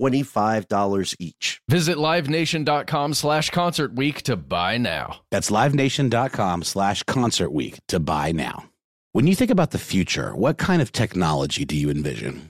$25 each. Visit livenation.com slash concert week to buy now. That's livenation.com slash concert week to buy now. When you think about the future, what kind of technology do you envision?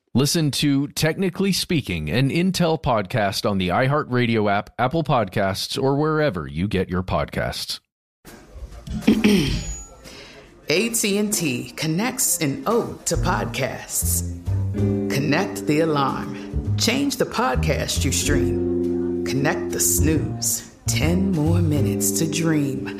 Listen to Technically Speaking, an Intel podcast on the iHeartRadio app, Apple Podcasts, or wherever you get your podcasts. AT&T connects an ode to podcasts. Connect the alarm. Change the podcast you stream. Connect the snooze. 10 more minutes to dream.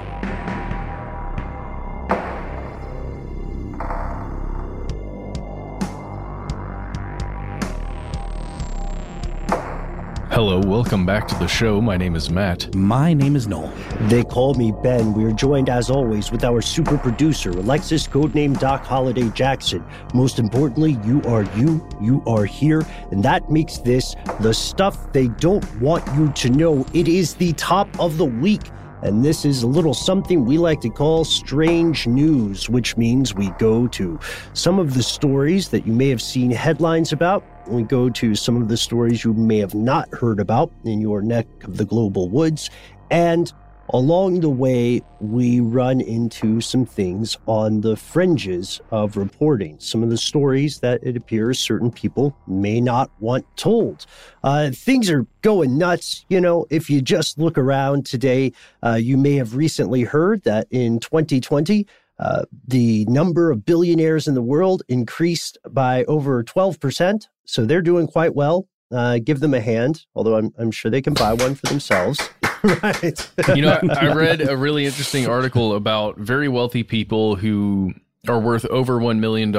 Hello, welcome back to the show. My name is Matt. My name is Noel. They call me Ben. We are joined, as always, with our super producer, Alexis, codename Doc Holliday Jackson. Most importantly, you are you, you are here, and that makes this the stuff they don't want you to know. It is the top of the week. And this is a little something we like to call strange news, which means we go to some of the stories that you may have seen headlines about. We go to some of the stories you may have not heard about in your neck of the global woods. And along the way, we run into some things on the fringes of reporting, some of the stories that it appears certain people may not want told. Uh, things are going nuts. You know, if you just look around today, uh, you may have recently heard that in 2020, uh, the number of billionaires in the world increased by over 12%. So they're doing quite well. Uh, give them a hand, although I'm, I'm sure they can buy one for themselves. Right. You know, I, I read a really interesting article about very wealthy people who are worth over $1 million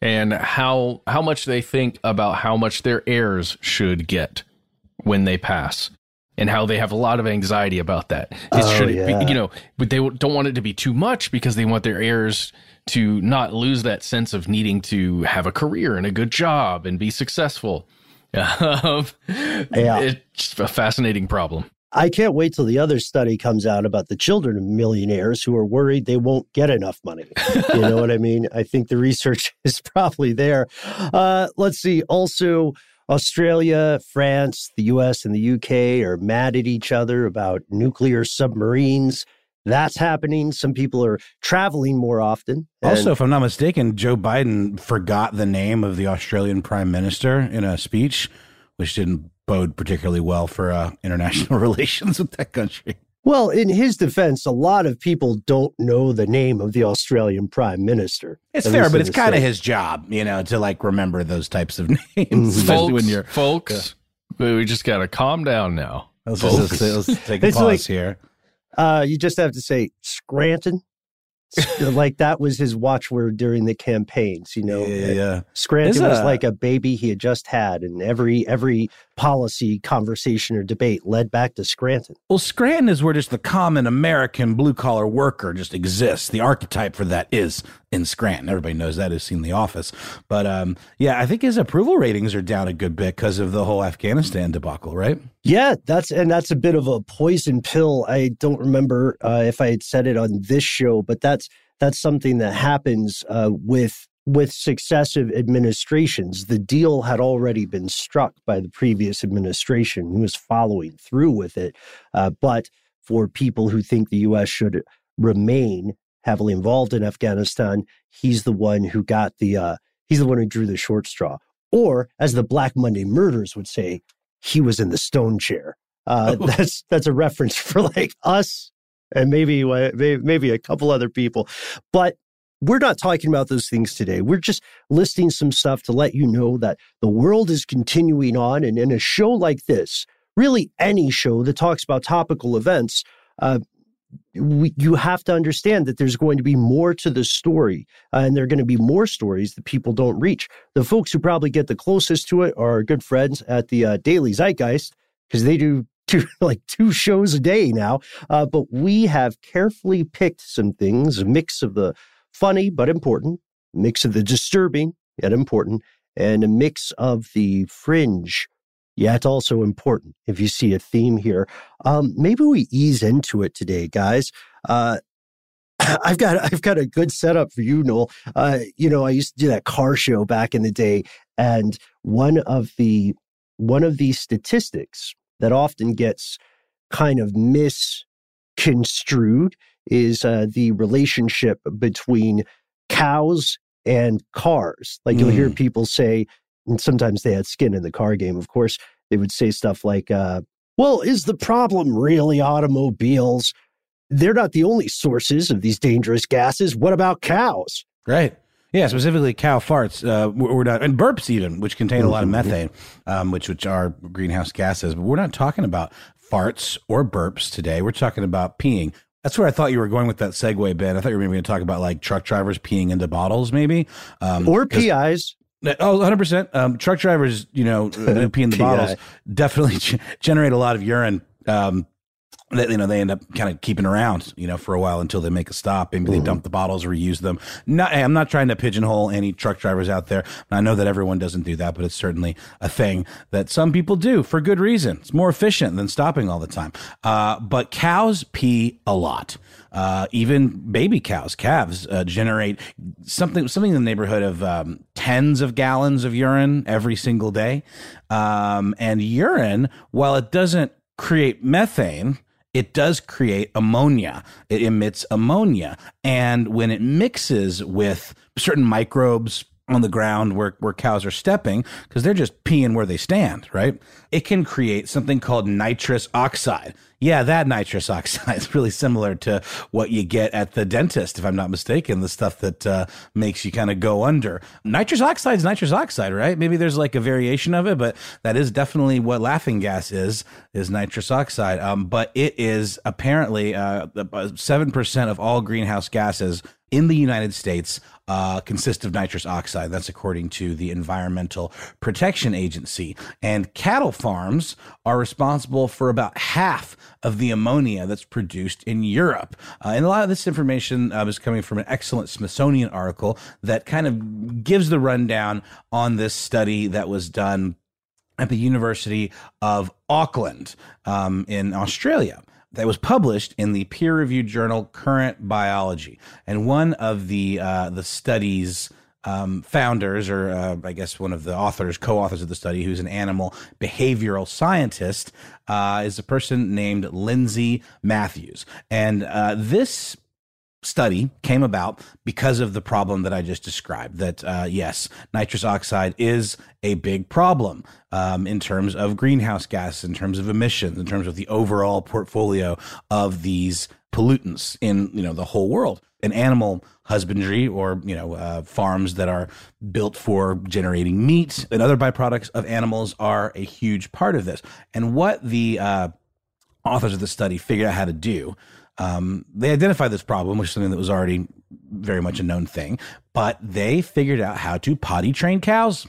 and how how much they think about how much their heirs should get when they pass and how they have a lot of anxiety about that. It Oh, should yeah. be, you know, but they don't want it to be too much because they want their heirs to not lose that sense of needing to have a career and a good job and be successful. Yeah. It's a fascinating problem. I can't wait till the other study comes out about the children of millionaires who are worried they won't get enough money. You know what I mean? I think the research is probably there. Uh, let's see. Also, Australia, France, the US, and the UK are mad at each other about nuclear submarines. That's happening. Some people are traveling more often. Also, if I'm not mistaken, Joe Biden forgot the name of the Australian prime minister in a speech, which didn't bode particularly well for uh, international relations with that country. Well, in his defense, a lot of people don't know the name of the Australian Prime Minister. It's fair, but it's kind of his job, you know, to like remember those types of names, mm-hmm. especially folks, when you're folks. Yeah. We just got to calm down now. Let's, just, let's, let's take a pause like, here. Uh, you just have to say Scranton, like that was his watchword during the campaigns. You know, yeah, yeah. Scranton was like a baby he had just had, and every every policy conversation or debate led back to Scranton. Well, Scranton is where just the common American blue collar worker just exists. The archetype for that is in Scranton. Everybody knows that has seen The Office. But um, yeah, I think his approval ratings are down a good bit because of the whole Afghanistan debacle, right? Yeah, that's and that's a bit of a poison pill. I don't remember uh, if I had said it on this show, but that's that's something that happens uh, with with successive administrations. The deal had already been struck by the previous administration, who was following through with it. Uh, but for people who think the U.S. should remain heavily involved in Afghanistan, he's the one who got the uh, he's the one who drew the short straw. Or, as the Black Monday murders would say, he was in the stone chair. Uh, oh. That's that's a reference for like us and maybe maybe a couple other people, but we're not talking about those things today. We're just listing some stuff to let you know that the world is continuing on. And in a show like this, really any show that talks about topical events, uh, we, you have to understand that there's going to be more to the story, uh, and there are going to be more stories that people don't reach. The folks who probably get the closest to it are good friends at the uh, Daily Zeitgeist because they do two like two shows a day now. Uh, but we have carefully picked some things, a mix of the funny but important, mix of the disturbing yet important, and a mix of the fringe yet also important. If you see a theme here, um, maybe we ease into it today, guys. Uh, I've got I've got a good setup for you, Noel. Uh, you know, I used to do that car show back in the day, and one of the one of the statistics that often gets kind of misconstrued is uh, the relationship between cows and cars. Like you'll hear mm. people say, and sometimes they had skin in the car game, of course, they would say stuff like, uh, well, is the problem really automobiles? They're not the only sources of these dangerous gases. What about cows? Right. Yeah, specifically cow farts. Uh, we're not, and burps even, which contain a lot of mm-hmm. methane, um, which which are greenhouse gases. But we're not talking about farts or burps today. We're talking about peeing. That's where I thought you were going with that segue, Ben. I thought you were maybe going to talk about like truck drivers peeing into bottles, maybe, um, or PIs. Oh, 100%. Um, truck drivers, you know, pee in the bottles definitely generate a lot of urine. Um, that you know they end up kind of keeping around you know for a while until they make a stop. Maybe mm-hmm. they dump the bottles or reuse them. Not i'm not trying to pigeonhole any truck drivers out there. I know that everyone doesn't do that but it's certainly a thing that some people do for good reason. It's more efficient than stopping all the time. Uh, but cows pee a lot. Uh, even baby cows, calves, uh, generate something something in the neighborhood of um, tens of gallons of urine every single day. Um, and urine, while it doesn't create methane, it does create ammonia. It emits ammonia. And when it mixes with certain microbes on the ground where, where cows are stepping, because they're just peeing where they stand, right? It can create something called nitrous oxide. Yeah, that nitrous oxide is really similar to what you get at the dentist, if I'm not mistaken, the stuff that uh, makes you kind of go under. Nitrous oxide is nitrous oxide, right? Maybe there's like a variation of it, but that is definitely what laughing gas is, is nitrous oxide. Um, but it is apparently uh, 7% of all greenhouse gases in the United States uh, consist of nitrous oxide. That's according to the Environmental Protection Agency. And cattle farms are responsible for about half of the ammonia that's produced in Europe. Uh, and a lot of this information uh, is coming from an excellent Smithsonian article that kind of gives the rundown on this study that was done at the University of Auckland um, in Australia that was published in the peer-reviewed journal Current Biology, and one of the uh, the study's um, founders, or uh, I guess one of the authors, co-authors of the study, who's an animal behavioral scientist, uh, is a person named Lindsay Matthews, and uh, this study came about because of the problem that I just described. That uh, yes, nitrous oxide is a big problem um, in terms of greenhouse gas, in terms of emissions, in terms of the overall portfolio of these pollutants in you know the whole world. An animal husbandry or you know uh, farms that are built for generating meat and other byproducts of animals are a huge part of this. And what the uh, authors of the study figured out how to do um, they identified this problem, which is something that was already very much a known thing, but they figured out how to potty train cows.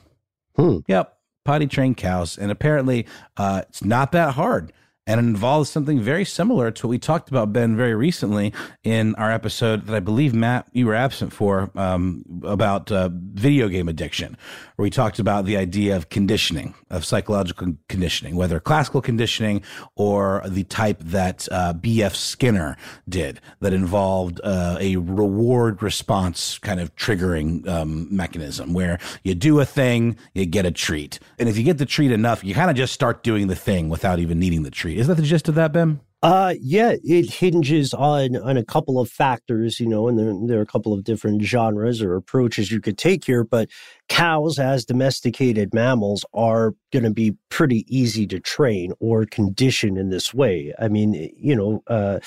Hmm. Yep, potty train cows, and apparently uh, it's not that hard and it involves something very similar to what we talked about Ben very recently in our episode that I believe Matt you were absent for um, about uh, video game addiction, where we talked about the idea of conditioning, of psychological conditioning, whether classical conditioning or the type that uh, B.F. Skinner did, that involved uh, a reward response kind of triggering um, mechanism, where you do a thing, you get a treat, and if you get the treat enough, you kind of just start doing the thing without even needing the treat. Is that the gist of that, Ben? Uh, yeah, it hinges on on a couple of factors, you know, and there, there are a couple of different genres or approaches you could take here. But cows, as domesticated mammals, are going to be pretty easy to train or condition in this way. I mean, you know, uh,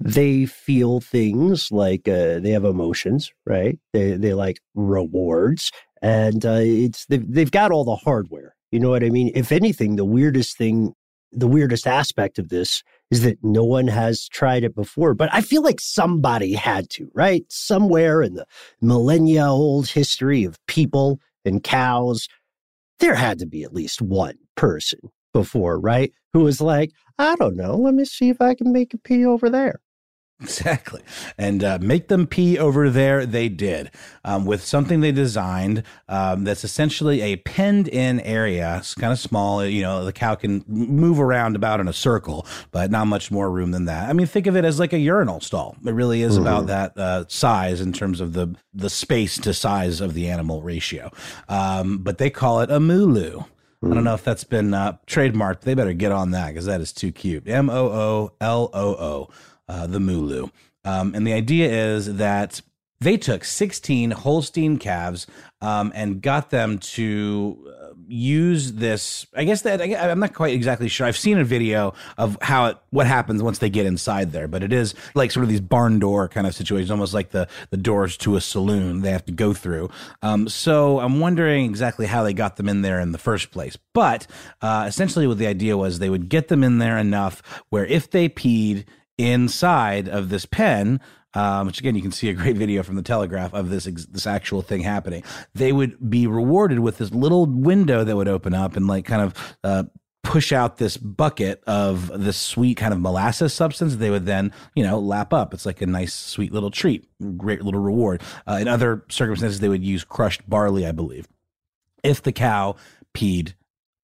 they feel things like uh, they have emotions, right? They they like rewards, and uh, it's they've, they've got all the hardware. You know what I mean? If anything, the weirdest thing the weirdest aspect of this is that no one has tried it before, but I feel like somebody had to, right? Somewhere in the millennia old history of people and cows, there had to be at least one person before, right? Who was like, I don't know, let me see if I can make a pee over there. Exactly. And uh, make them pee over there. They did um, with something they designed um, that's essentially a penned in area. It's kind of small. You know, the cow can move around about in a circle, but not much more room than that. I mean, think of it as like a urinal stall. It really is mm-hmm. about that uh, size in terms of the, the space to size of the animal ratio. Um, but they call it a mooloo. I don't mm. know if that's been uh, trademarked. They better get on that because that is too cute. M O O L O O uh, the Mooloo. Um, and the idea is that they took 16 Holstein calves um, and got them to uh, use this. I guess that I, am not quite exactly sure. I've seen a video of how it, what happens once they get inside there, but it is like sort of these barn door kind of situations, almost like the the doors to a saloon they have to go through. Um, so I'm wondering exactly how they got them in there in the first place. But uh, essentially, what the idea was, they would get them in there enough where if they peed inside of this pen, um, which again you can see a great video from the Telegraph of this this actual thing happening. They would be rewarded with this little window that would open up and like kind of uh, push out this bucket of this sweet kind of molasses substance. They would then you know lap up. It's like a nice sweet little treat, great little reward. Uh, in other circumstances, they would use crushed barley, I believe. If the cow peed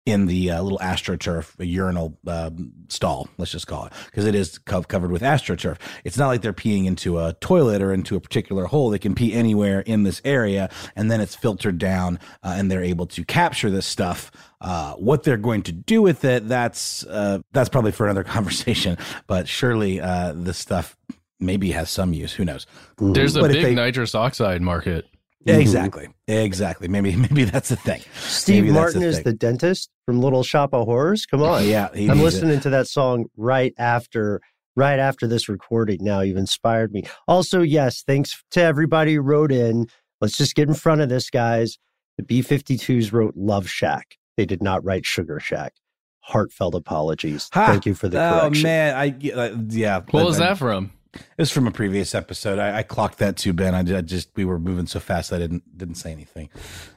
in the uh, little astroturf urinal uh, stall, let's just call it, because it is co- covered with astroturf. It's not like they're peeing into a toilet or into a particular hole. They can pee anywhere in this area, and then it's filtered down, uh, and they're able to capture this stuff. Uh, what they're going to do with it, that's uh, that's probably for another conversation. But surely uh, this stuff maybe has some use. Who knows? There's a but big they, nitrous oxide market. Mm-hmm. Exactly. Exactly. Maybe maybe that's the thing. Steve maybe Martin the is the dentist from Little Shop of Horrors. Come on. yeah. I'm listening it. to that song right after right after this recording. Now you've inspired me. Also, yes, thanks to everybody who wrote in. Let's just get in front of this, guys. The B52s wrote Love Shack. They did not write Sugar Shack. Heartfelt apologies. Ha! Thank you for the correction. Oh man, I uh, yeah. What was that from? It was from a previous episode. I, I clocked that too, Ben. I, I, just we were moving so fast I didn't didn't say anything.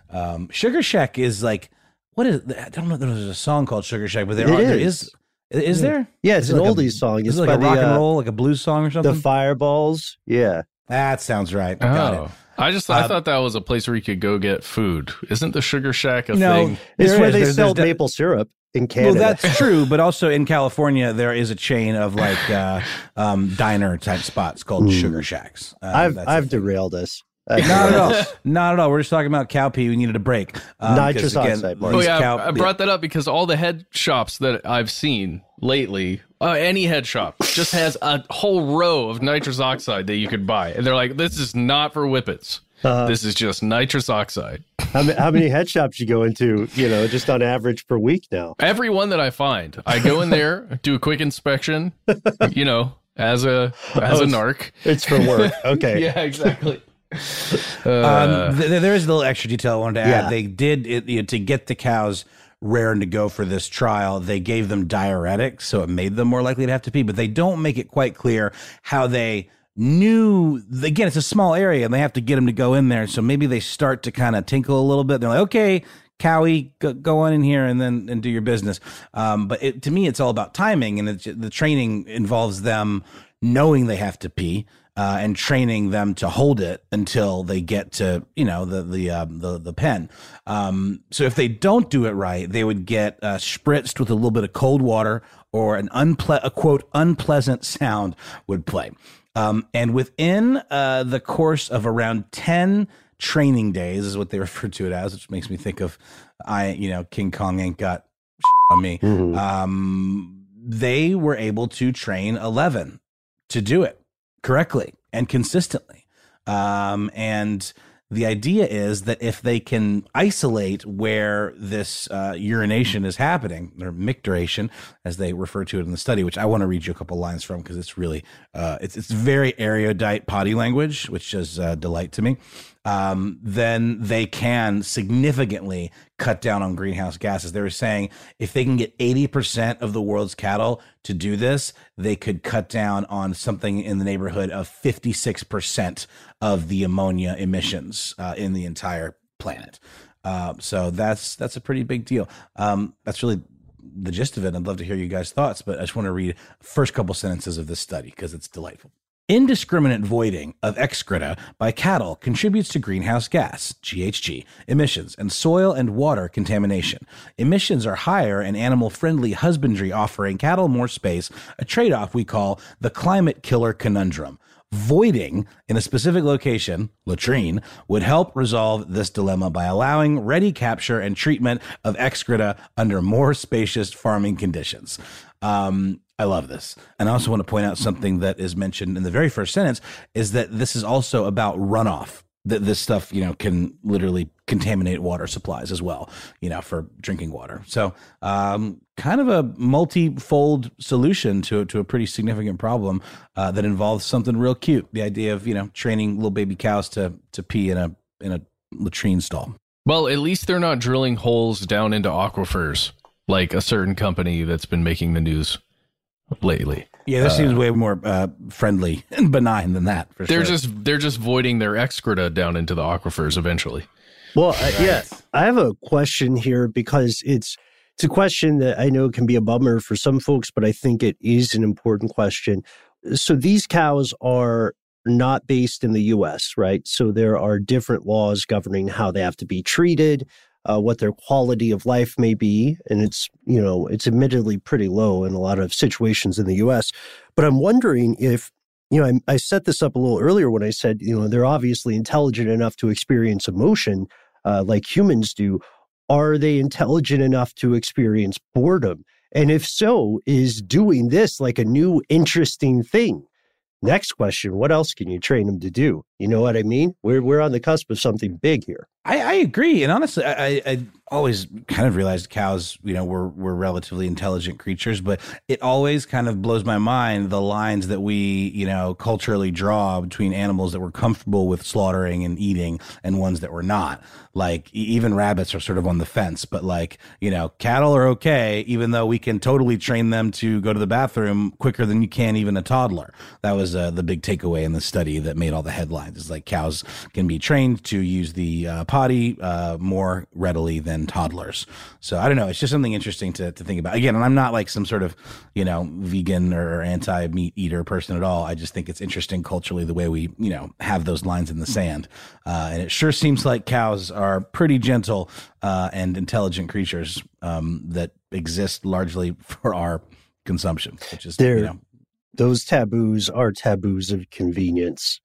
Um, Sugar Shack is like what is I don't know. There's a song called Sugar Shack, but there, are, there is is there? Yeah, it's is an it like oldies a, song. It's like a rock the, and uh, roll, like a blues song or something. The Fireballs. Yeah, that sounds right. Oh. Got it. I just I uh, thought that was a place where you could go get food. Isn't the Sugar Shack a no, thing? It's where is. they there's, sell there's maple syrup in Canada. Well, that's true, but also in California, there is a chain of like uh, um, diner type spots called mm. Sugar Shacks. Um, I've I've derailed us. Not at all. Not at all. We're just talking about cow pee. We needed a break. Um, Nitrous 'cause again, oxide, Mark. Oh yeah, cow- I brought that up because all the head shops that I've seen lately, uh, any head shop just has a whole row of nitrous oxide that you could buy, and they're like, "This is not for whippets. Uh-huh. This is just nitrous oxide." how, how many head shops you go into? You know, just on average per week now. Every one that I find, I go in there, do a quick inspection, you know, as a as Oh, a it's- narc. It's for work. Okay. Yeah, exactly. Um, Uh, th- th- there is a little extra detail I wanted to add. Yeah. They did it, you know, to get the cows raring to go for this trial. They gave them diuretics, so it made them more likely to have to pee. But they don't make it quite clear how they knew. Again, it's a small area, and they have to get them to go in there. So maybe they start to kind of tinkle a little bit. They're like, okay. Cowie, go, go on in here and then and do your business. Um, but it, to me, it's all about timing, and the training involves them knowing they have to pee uh, and training them to hold it until they get to you know the the um, the the pen. Um, so if they don't do it right, they would get uh, spritzed with a little bit of cold water, or an unple- a quote unpleasant sound would play. Um, and within uh, the course of around ten training days, is what they refer to it as, which makes me think of I you know King Kong ain't got on me. Mhm. Um, they were able to train eleven to do it correctly and consistently. Um, and the idea is that if they can isolate where this uh, urination is happening, or micturition, as they refer to it in the study, which I want to read you a couple lines from because it's really uh, it's it's very erudite potty language, which is a delight to me. Um, then they can significantly cut down on greenhouse gases. They were saying if they can get 80% of the world's cattle to do this, they could cut down on something in the neighborhood of 56% of the ammonia emissions uh, in the entire planet. Uh, so that's that's a pretty big deal. Um, that's really the gist of it. I'd love to hear you guys' thoughts, but I just want to read first couple sentences of this study because it's delightful. Indiscriminate voiding of excreta by cattle contributes to greenhouse gas, GHG, emissions and soil and water contamination. Emissions are higher in animal friendly husbandry, offering cattle more space, a trade off we call the climate killer conundrum. Voiding in a specific location, latrine, would help resolve this dilemma by allowing ready capture and treatment of excreta under more spacious farming conditions. Um, I love this. And I also want to point out something that is mentioned in the very first sentence is that this is also about runoff. That this stuff, you know, can literally contaminate water supplies as well, you know, for drinking water. So, um, kind of a multi-fold solution to to a pretty significant problem uh, that involves something real cute. The idea of you know training little baby cows to to pee in a in a latrine stall. well, at least they're not drilling holes down into aquifers like a certain company that's been making the news lately. Yeah, this seems way more uh, friendly and benign than that. For They're sure. just they're just voiding their excreta down into the aquifers eventually. Well, uh, yeah, I have a question here because it's it's a question that I know can be a bummer for some folks, but I think it is an important question. So these cows are not based in the U.S., right? So there are different laws governing how they have to be treated, uh, what their quality of life may be, and it's you know it's admittedly pretty low in a lot of situations in the U.S. But I'm wondering if you know I, I set this up a little earlier when I said you know they're obviously intelligent enough to experience emotion uh, like humans do. Are they intelligent enough to experience boredom? And if so, is doing this like a new interesting thing? Next question, what else can you train them to do? You know what I mean? We're we're on the cusp of something big here. I, I agree, and honestly, I, I, always kind of realized cows, you know, were were relatively intelligent creatures, but it always kind of blows my mind the lines that we, you know, culturally draw between animals that we're comfortable with slaughtering and eating and ones that we're not. Like even rabbits are sort of on the fence, but like you know, cattle are okay, even though we can totally train them to go to the bathroom quicker than you can even a toddler. That was uh, the big takeaway in the study that made all the headlines. Is like cows can be trained to use the uh, potty uh, more readily than toddlers. So I don't know. It's just something interesting to, to think about. Again, and I'm not like some sort of you know vegan or anti meat eater person at all. I just think it's interesting culturally the way we you know have those lines in the sand. Uh, and it sure seems like cows are pretty gentle uh, and intelligent creatures um, that exist largely for our consumption, which is They're- you know Those taboos are taboos of convenience.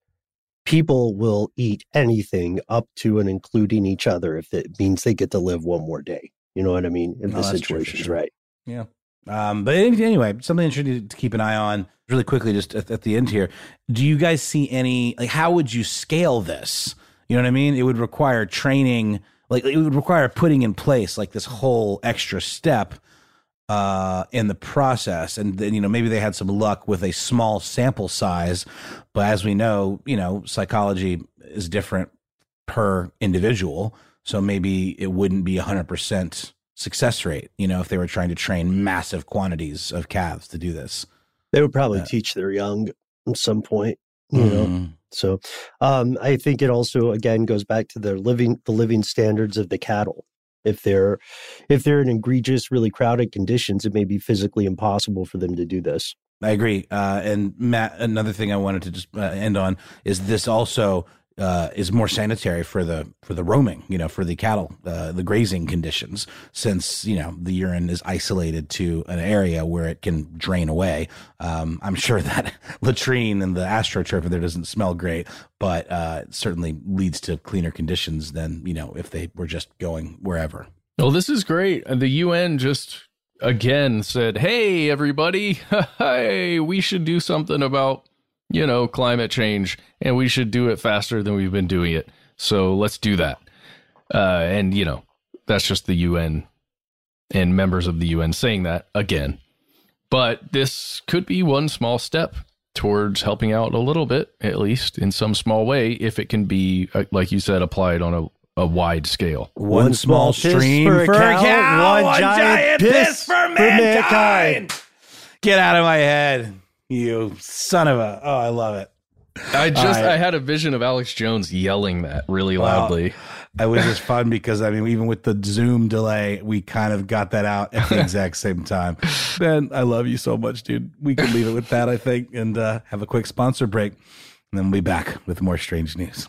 People will eat anything up to and including each other if it means they get to live one more day. You know what I mean? If No, the true situation's sure. right. Yeah. Um, but anyway, something interesting to keep an eye on really quickly, just at, at the end here. Do you guys see any, like, how would you scale this? You know what I mean? It would require training, like, it would require putting in place, like, this whole extra step uh, in the process. And then, you know, maybe they had some luck with a small sample size. But as we know, you know, psychology is different per individual. So maybe it wouldn't be 100% success rate, you know, if they were trying to train massive quantities of calves to do this. They would probably Yeah. teach their young at some point. You know, Mhm. So um, I think it also again goes back to their living the living standards of the cattle. If they're if they're in egregious, really crowded conditions, it may be physically impossible for them to do this. I agree. Uh, and Matt, another thing I wanted to just uh, end on is this also uh, is more sanitary for the for the roaming, you know, for the cattle, uh, the grazing conditions, since you know the urine is isolated to an area where it can drain away. Um, I'm sure that latrine and the astroturf there doesn't smell great, but uh, it certainly leads to cleaner conditions than you know if they were just going wherever. Well, this is great. And The UN just again said, "Hey, everybody, hey, we should do something about you know climate change, and we should do it faster than we've been doing it. So let's do that." Uh, and you know, that's just the UN and members of the UN saying that again. But this could be one small step towards helping out a little bit, at least in some small way, if it can be, uh, like you said, applied on a, a wide scale. One, small, piss stream for a for a cow, cow, one giant piss for mankind. Get out of my head, you son of a! Oh, I love it. I just right. I had a vision of Alex Jones yelling that really Wow. loudly. It was just fun because I mean, even with the Zoom delay, we kind of got that out at the exact same time. Ben, I love you so much, dude. We can leave it with that, I think, and uh, have a quick sponsor break, and then we'll be back with more strange news.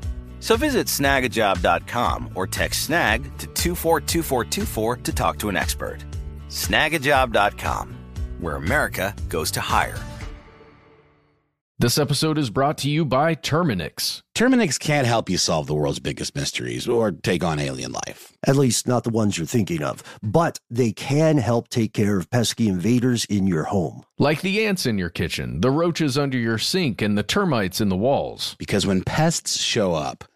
So visit snagajob.com or text snag to 242424 to talk to an expert. Snagajob.com, where America goes to hire. This episode is brought to you by Terminix. Terminix can't help you solve the world's biggest mysteries or take on alien life. At least not the ones you're thinking of. But they can help take care of pesky invaders in your home. Like the ants in your kitchen, the roaches under your sink, and the termites in the walls. Because when pests show up,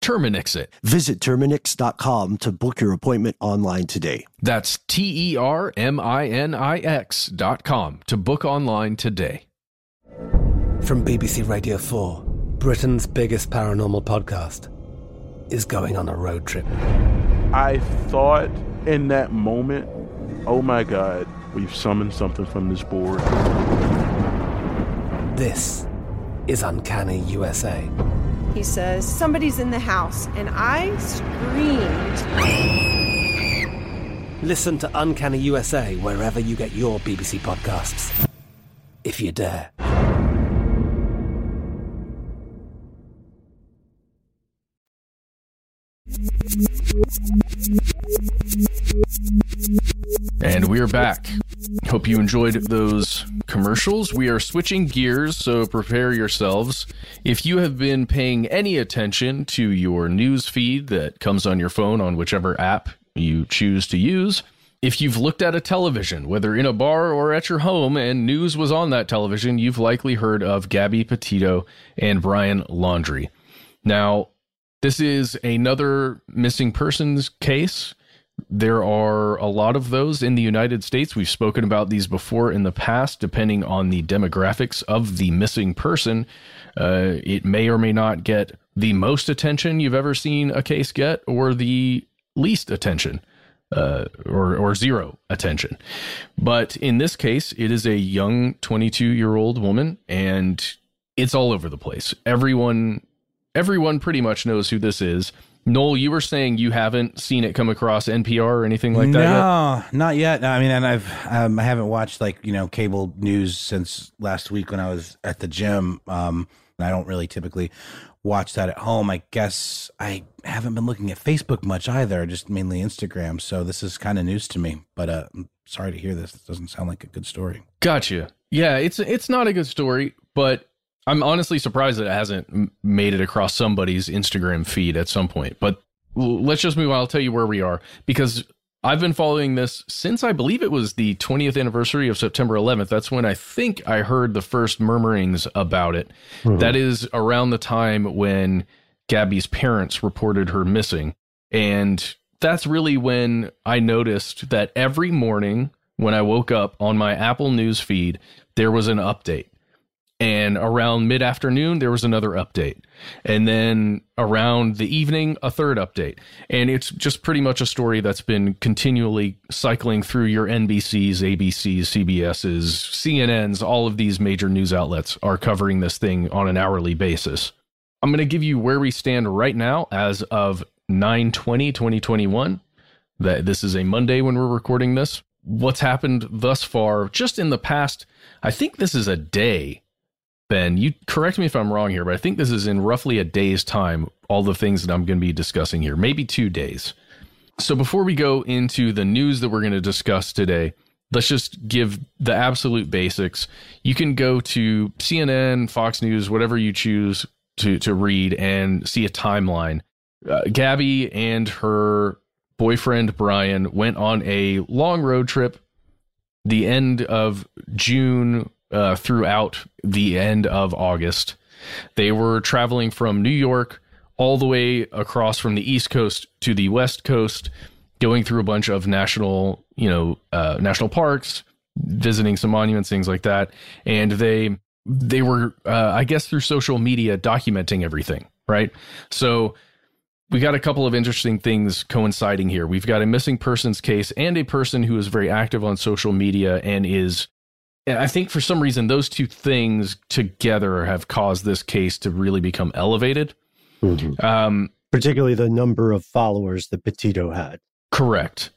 Terminix it. Visit Terminix.com to book your appointment online today. That's T E R M I N I X dot com to book online today. From BBC Radio 4, Britain's biggest paranormal podcast is going on a road trip. I thought in that moment, oh my God, we've summoned something from this board. This is Uncanny USA. He says, Somebody's in the house, and I screamed. Listen to Uncanny USA wherever you get your BBC podcasts, if you dare. And we're back. Hope you enjoyed those commercials. We are switching gears, so prepare yourselves. If you have been paying any attention to your news feed that comes on your phone on whichever app you choose to use, if you've looked at a television, whether in a bar or at your home, and news was on that television, you've likely heard of Gabby Petito and Brian Laundrie. Now, this is another missing persons case. There are a lot of those in the United States. We've spoken about these before in the past, depending on the demographics of the missing person. Uh, it may or may not get the most attention you've ever seen a case get, or the least attention, uh, or, or zero attention. But in this case, it is a young 22 year old woman, and it's all over the place. Everyone everyone pretty much knows who this is. Noel, you were saying you haven't seen it come across NPR or anything like that. No, yet? not yet. I mean, and I've um, I haven't watched like you know cable news since last week when I was at the gym. Um, and I don't really typically watch that at home. I guess I haven't been looking at Facebook much either, just mainly Instagram. So this is kind of news to me. But uh, I'm sorry to hear this. It doesn't sound like a good story. Gotcha. Yeah, it's it's not a good story, but I'm honestly surprised that it hasn't made it across somebody's Instagram feed at some point. But let's just move on. I'll tell you where we are because I've been following this since I believe it was the 20th anniversary of September 11th. That's when I think I heard the first murmurings about it. Mm-hmm. That is around the time when Gabby's parents reported her missing. And that's really when I noticed that every morning when I woke up on my Apple News feed, there was an update and around mid afternoon there was another update. And then around the evening a third update. And it's just pretty much a story that's been continually cycling through your NBC's, ABC's, CBS's, CNN's all of these major news outlets are covering this thing on an hourly basis. I'm going to give you where we stand right now as of 920 2021 that this is a monday when we're recording this. What's happened thus far just in the past i think this is a day Ben, you correct me if I'm wrong here, but I think this is in roughly a day's time, all the things that I'm going to be discussing here, maybe two days. So before we go into the news that we're going to discuss today, let's just give the absolute basics. You can go to CNN, Fox News, whatever you choose to, to read and see a timeline. Uh, Gabby and her boyfriend, Brian, went on a long road trip the end of June uh, throughout the end of August. They were traveling from New York all the way across from the East Coast to the West Coast, going through a bunch of national, you know, uh, national parks, visiting some monuments, things like that. And they they were, uh, I guess, through social media documenting everything, right? So we got a couple of interesting things coinciding here. We've got a missing persons case and a person who is very active on social media and is and I think for some reason those two things together have caused this case to really become elevated. Mm-hmm. Um, Particularly the number of followers that Petito had. Correct.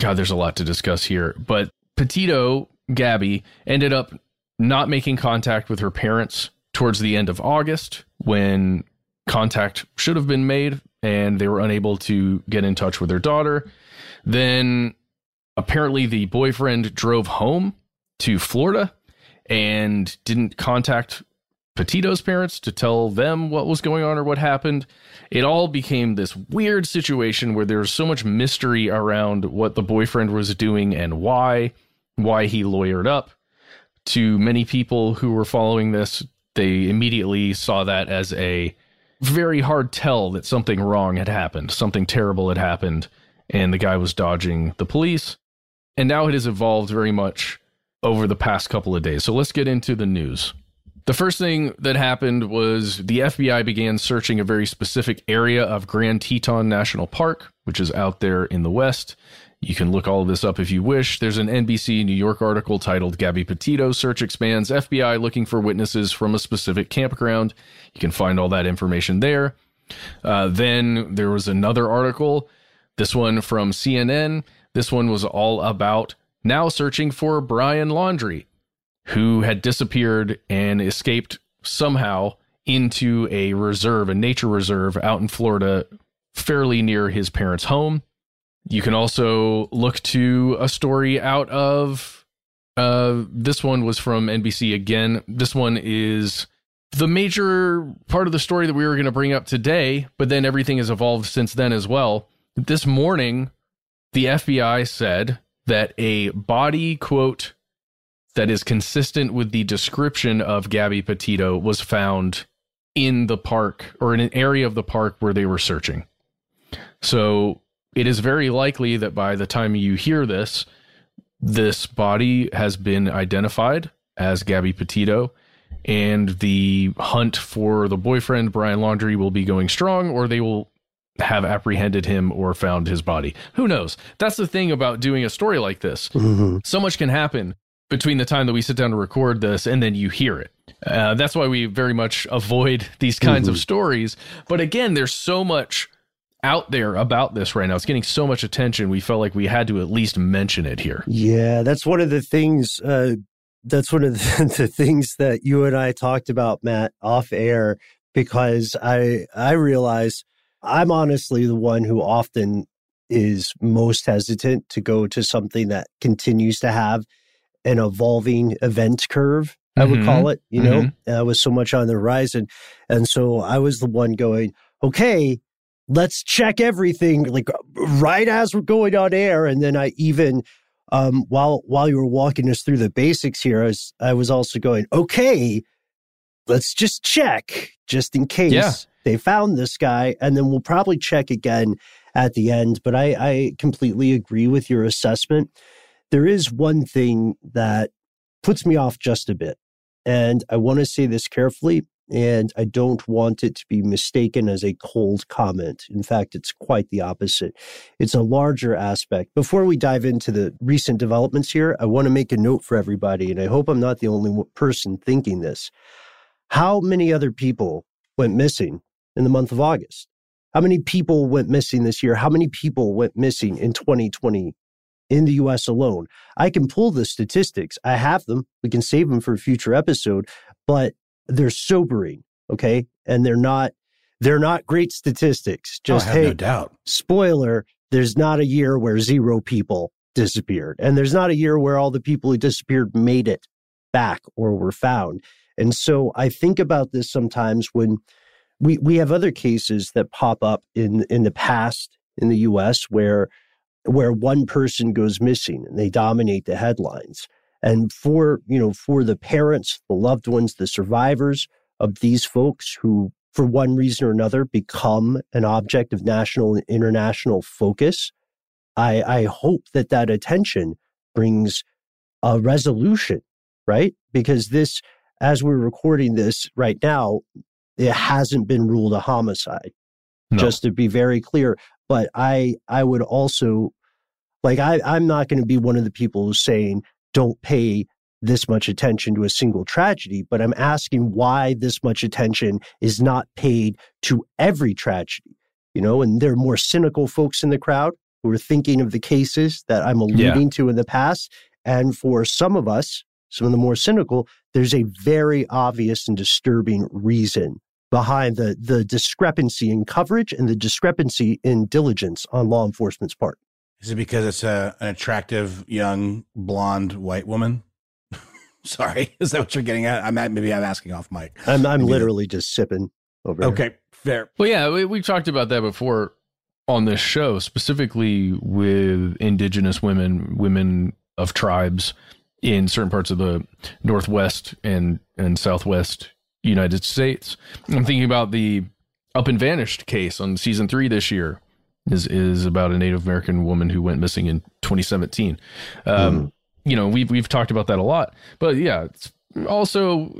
God, there's a lot to discuss here. But Petito, Gabby, ended up not making contact with her parents towards the end of August when contact should have been made and they were unable to get in touch with their daughter. Then apparently the boyfriend drove home to Florida and didn't contact Petito's parents to tell them what was going on or what happened. It all became this weird situation where there was so much mystery around what the boyfriend was doing and why, why he lawyered up. To many people who were following this, they immediately saw that as a very hard tell that something wrong had happened, something terrible had happened, and the guy was dodging the police. And now it has evolved very much over the past couple of days. So let's get into the news. The first thing that happened was the FBI began searching a very specific area of Grand Teton National Park, which is out there in the West. You can look all of this up if you wish. There's an NBC New York article titled Gabby Petito Search Expands FBI Looking for Witnesses from a Specific Campground. You can find all that information there. Uh, then there was another article, this one from CNN. This one was all about now searching for Brian Laundrie, who had disappeared and escaped somehow into a reserve, a nature reserve out in Florida, fairly near his parents' home. You can also look to a story out of uh, this one was from NBC again. This one is the major part of the story that we were going to bring up today, but then everything has evolved since then as well. This morning, the FBI said that a body, quote, that is consistent with the description of Gabby Petito was found in the park or in an area of the park where they were searching. So it is very likely that by the time you hear this, this body has been identified as Gabby Petito, and the hunt for the boyfriend, Brian Laundrie, will be going strong, or they will have apprehended him or found his body. Who knows? That's the thing about doing a story like this. Mm-hmm. So much can happen between the time that we sit down to record this and then you hear it. Uh, that's why we very much avoid these kinds mm-hmm. of stories. But again, there's so much out there about this right now. It's getting so much attention. We felt like we had to at least mention it here. Yeah, that's one of the things. Uh, that's one of the, the things that you and I talked about, Matt, off air, because I I realize I'm honestly the one who often is most hesitant to go to something that continues to have an evolving event curve. I mm-hmm. would call it, you know, mm-hmm. uh, with so much on the horizon. And so I was the one going, okay, let's check everything like right as we're going on air and then i even um, while while you were walking us through the basics here I was, I was also going okay let's just check just in case yeah. They found this guy and then we'll probably check again at the end but I, I completely agree with your assessment there is one thing that puts me off just a bit and i want to say this carefully and I don't want it to be mistaken as a cold comment. In fact, it's quite the opposite. It's a larger aspect. Before we dive into the recent developments here, I want to make a note for everybody, and I hope I'm not the only person thinking this. How many other people went missing in the month of August? How many people went missing this year? How many people went missing in 2020 in the US alone? I can pull the statistics. I have them. We can save them for a future episode. But they're sobering, okay? And they're not they're not great statistics. Oh, Just oh, hey, no doubt. Spoiler, there's not a year where zero people disappeared. And there's not a year where all the people who disappeared made it back or were found. And so I think about this sometimes when we we have other cases that pop up in in the past in the US where where one person goes missing and they dominate the headlines. And for, you know, for the parents, the loved ones, the survivors of these folks who, for one reason or another, become an object of national and international focus, I, I hope that that attention brings a resolution, right? Because this, as we're recording this right now, it hasn't been ruled a homicide. No. Just to be very clear, but I I would also like I I'm not going to be one of the people who's saying don't pay this much attention to a single tragedy, but I'm asking why this much attention is not paid to every tragedy. You know, and there are more cynical folks in the crowd who are thinking of the cases that I'm alluding yeah. to in the past. And for some of us, some of the more cynical, there's a very obvious and disturbing reason behind the, the discrepancy in coverage and the discrepancy in diligence on law enforcement's part. Is it because it's a, an attractive young blonde white woman? Sorry, is that what you're getting at? I'm at, maybe I'm asking off mic. I'm I'm maybe literally just sipping over. Okay, here. fair. Well, yeah, we, we talked about that before on this show, specifically with indigenous women, women of tribes in certain parts of the northwest and and southwest United States. I'm thinking about the Up and Vanished case on season three this year is is about a Native American woman who went missing in 2017. Um, mm. You know, we've we've talked about that a lot, but yeah, it's also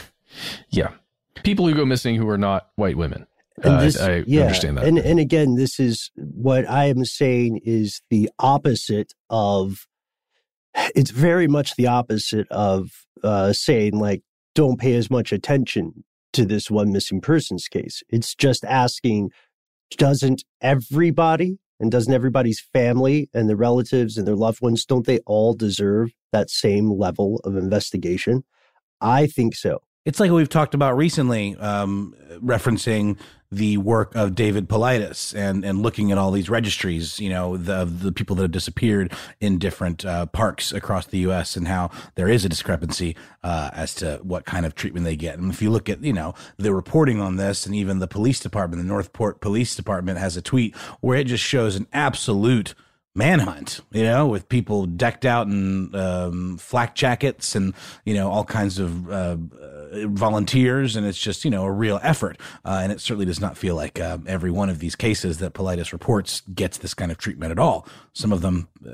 yeah, people who go missing who are not white women. Uh, this, I, I yeah, understand that. And and again, this is what I am saying is the opposite of. It's very much the opposite of uh, saying like, don't pay as much attention to this one missing persons case. It's just asking, doesn't everybody and doesn't everybody's family and their relatives and their loved ones, don't they all deserve that same level of investigation? I think so. It's like we've talked about recently, um, referencing the work of David Paulides and and looking at all these registries, you know, the the people that have disappeared in different uh, parks across the U.S. and how there is a discrepancy uh, as to what kind of treatment they get. And if you look at you know the reporting on this, and even the police department, the Northport Police Department has a tweet where it just shows an absolute manhunt, you know, with people decked out in um, flak jackets and you know all kinds of uh, uh, volunteers, and it's just you know a real effort. Uh, and it certainly does not feel like uh, every one of these cases that Paulides reports gets this kind of treatment at all. Some of them uh,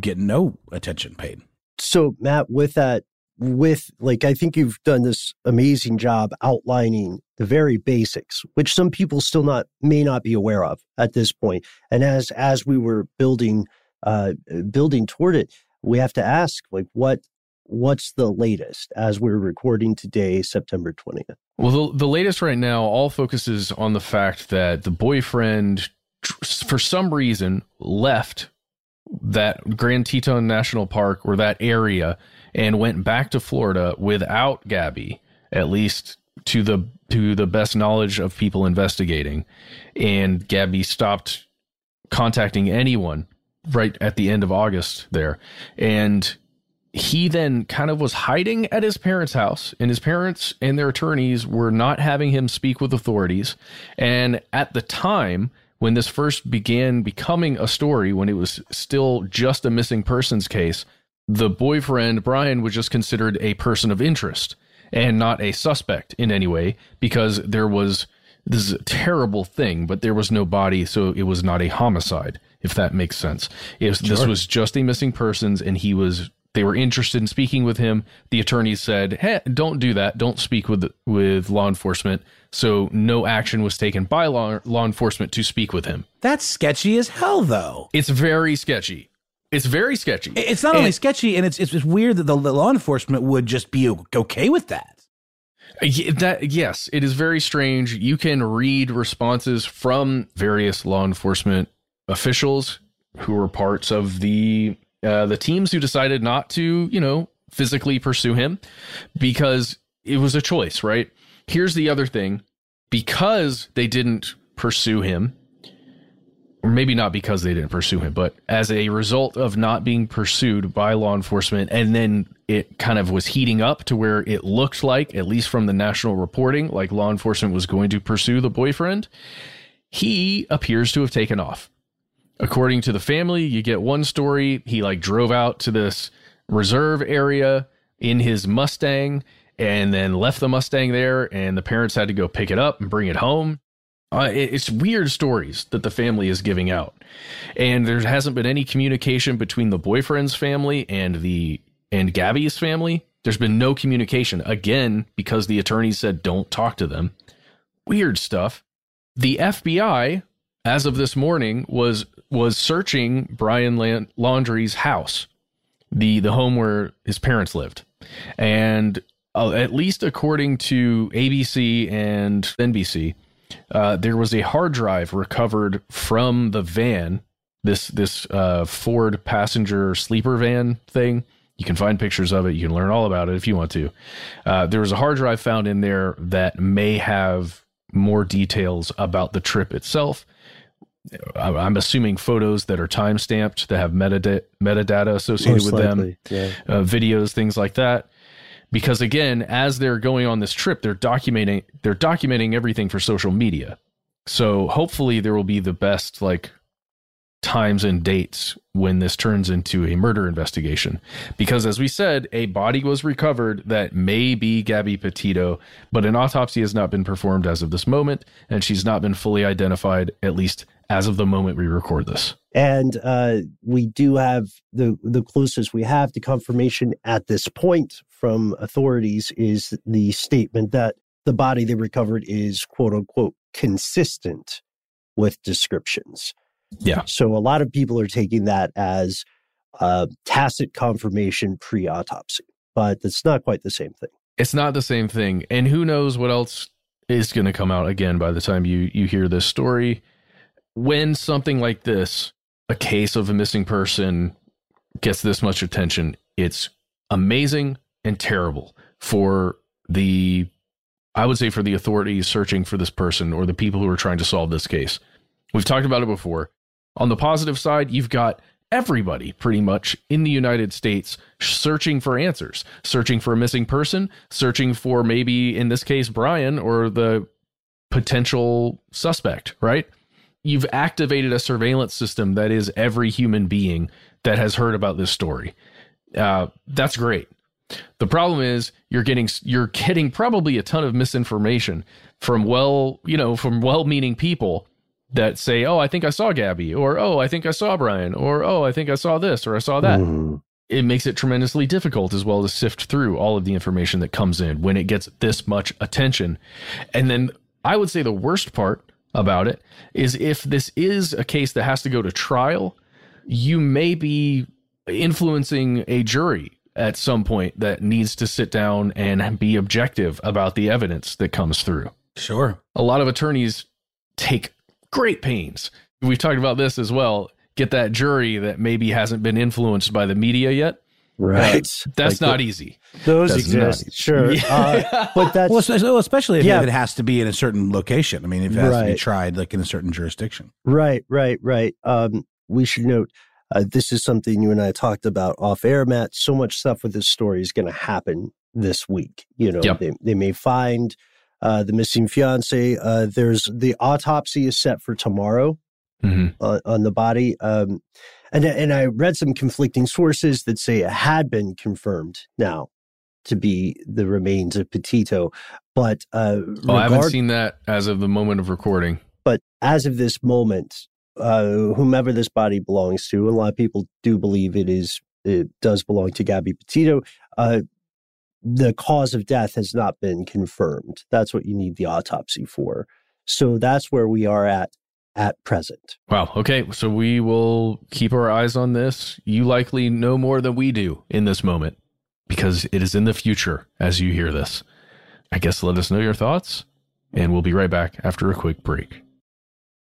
get no attention paid. So, Matt, with that with like I think you've done this amazing job outlining the very basics, which some people still not may not be aware of at this point. And as as we were building uh, building toward it, we have to ask like what what's the latest as we're recording today, September twentieth. Well, the, the latest right now all focuses on the fact that the boyfriend, for some reason, left that Grand Teton National Park or that area and went back to Florida without Gabby, at least to the to the best knowledge of people investigating. And Gabby stopped contacting anyone right at the end of August there. And he then kind of was hiding at his parents' house, and his parents and their attorneys were not having him speak with authorities. And at the time, when this first began becoming a story, when it was still just a missing persons case, the boyfriend, Brian, was just considered a person of interest and not a suspect in any way because there was this is a terrible thing, but there was no body, so it was not a homicide, if that makes sense. If sure. This was just a missing persons, and he was they were interested in speaking with him. The attorneys said, "Hey, don't do that. Don't speak with with law enforcement." So no action was taken by law law enforcement to speak with him. That's sketchy as hell, though. It's very sketchy. It's very sketchy. It's not and, only sketchy, and it's it's just weird that the, the law enforcement would just be okay with that. That yes, it is very strange. You can read responses from various law enforcement officials who were parts of the uh, the teams who decided not to, you know, physically pursue him because it was a choice, right? Here's the other thing: because they didn't pursue him, maybe not because they didn't pursue him, but as a result of not being pursued by law enforcement, and then it kind of was heating up to where it looked like, at least from the national reporting, like law enforcement was going to pursue the boyfriend. He appears to have taken off. According to the family, you get one story. He like drove out to this reserve area in his Mustang and then left the Mustang there, and the parents had to go pick it up and bring it home. Uh, it's weird stories that the family is giving out, and there hasn't been any communication between the boyfriend's family and the and Gabby's family. There's been no communication again because the attorneys said don't talk to them. Weird stuff. The FBI, as of this morning, was was searching Brian Laundrie's house, the the home where his parents lived, and uh, at least according to ABC and NBC, uh, there was a hard drive recovered from the van, this this uh, Ford passenger sleeper van thing. You can find pictures of it. You can learn all about it if you want to. Uh, there was a hard drive found in there that may have more details about the trip itself. I'm assuming photos that are time stamped that have metadata, metadata associated Most with likely, them, yeah. uh, videos, things like that because again as they're going on this trip they're documenting they're documenting everything for social media so hopefully there will be the best like times and dates when this turns into a murder investigation. Because as we said, a body was recovered that may be Gabby Petito, but an autopsy has not been performed as of this moment, and she's not been fully identified, at least as of the moment we record this. And uh, we do have the the closest we have to confirmation at this point from authorities is the statement that the body they recovered is quote unquote consistent with descriptions. Yeah. So a lot of people are taking that as a tacit confirmation pre autopsy, but it's not quite the same thing. It's not the same thing. And who knows what else is going to come out again by the time you, you hear this story. When something like this, a case of a missing person, gets this much attention, it's amazing and terrible for the, I would say, for the authorities searching for this person or the people who are trying to solve this case. We've talked about it before. On the positive side, you've got everybody pretty much in the United States searching for answers, searching for a missing person, searching for maybe in this case Brian or the potential suspect, right? You've activated a surveillance system that is every human being that has heard about this story. Uh, that's great. The problem is you're getting you're getting probably a ton of misinformation from well, you know, from well-meaning people that say, "Oh, I think I saw Gabby," or "Oh, I think I saw Brian," or "Oh, I think I saw this," or "I saw that." Mm. It makes it tremendously difficult as well to sift through all of the information that comes in when it gets this much attention. And then I would say the worst part about it is if this is a case that has to go to trial, you may be influencing a jury at some point that needs to sit down and be objective about the evidence that comes through. Sure. A lot of attorneys take great pains. We've talked about this as well. Get that jury that maybe hasn't been influenced by the media yet. Right. Uh, that's Like not the- easy. Those That's exist, not- sure. Yeah. Uh, but that's Well, so- especially if Yeah. it has to be in a certain location. I mean, if it has to be tried like in a certain jurisdiction. Right, right, right. Um, we should note uh, this is something you and I talked about off air, Matt. So much stuff with this story is going to happen this week. You know, Yep. they, they may find uh, the missing fiance. Uh, there's the autopsy is set for tomorrow Mhm. on, on the body. Um, and and I read some conflicting sources that say it had been confirmed now to be the remains of Petito, but uh, Oh, I haven't seen that as of the moment of recording. but as of this moment, uh, whomever this body belongs to, a lot of people do believe it is it does belong to Gabby Petito. Uh, the cause of death has not been confirmed. That's what you need the autopsy for. So that's where we are at at present. Wow. Okay. So we will keep our eyes on this. You likely know more than we do in this moment because it is in the future as you hear this. I guess let us know your thoughts, and we'll be right back after a quick break.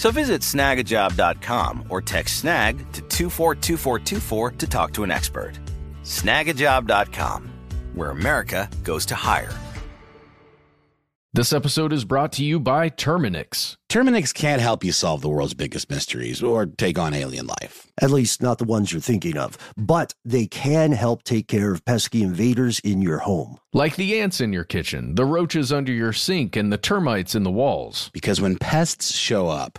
So visit snagajob.com or text snag to 242424 to talk to an expert. Snagajob.com, where America goes to hire. This episode is brought to you by Terminix. Terminix can't help you solve the world's biggest mysteries or take on alien life. At least not the ones you're thinking of. But they can help take care of pesky invaders in your home. Like the ants in your kitchen, the roaches under your sink, and the termites in the walls. Because when pests show up,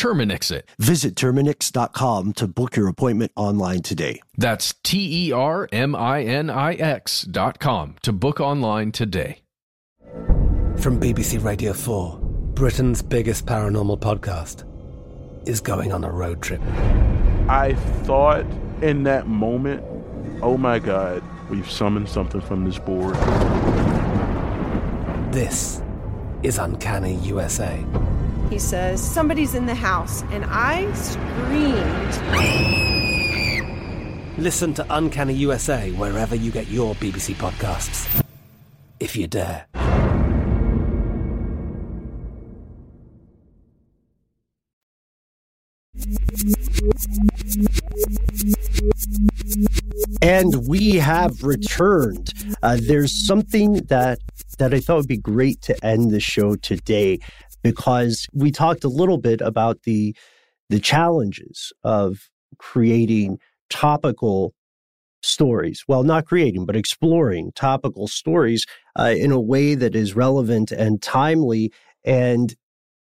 Terminix it. Visit Terminix.com to book your appointment online today. That's T E R M I N I X dot com to book online today. From BBC Radio 4, Britain's biggest paranormal podcast is going on a road trip. I thought in that moment, oh my God, we've summoned something from this board. This is Uncanny USA. He says, Somebody's in the house, and I screamed. Listen to Uncanny USA wherever you get your BBC podcasts, if you dare. And we have returned. Uh, there's something that that I thought would be great to end the show today because we talked a little bit about the the challenges of creating topical stories. Well, not creating, but exploring topical stories uh, in a way that is relevant and timely. And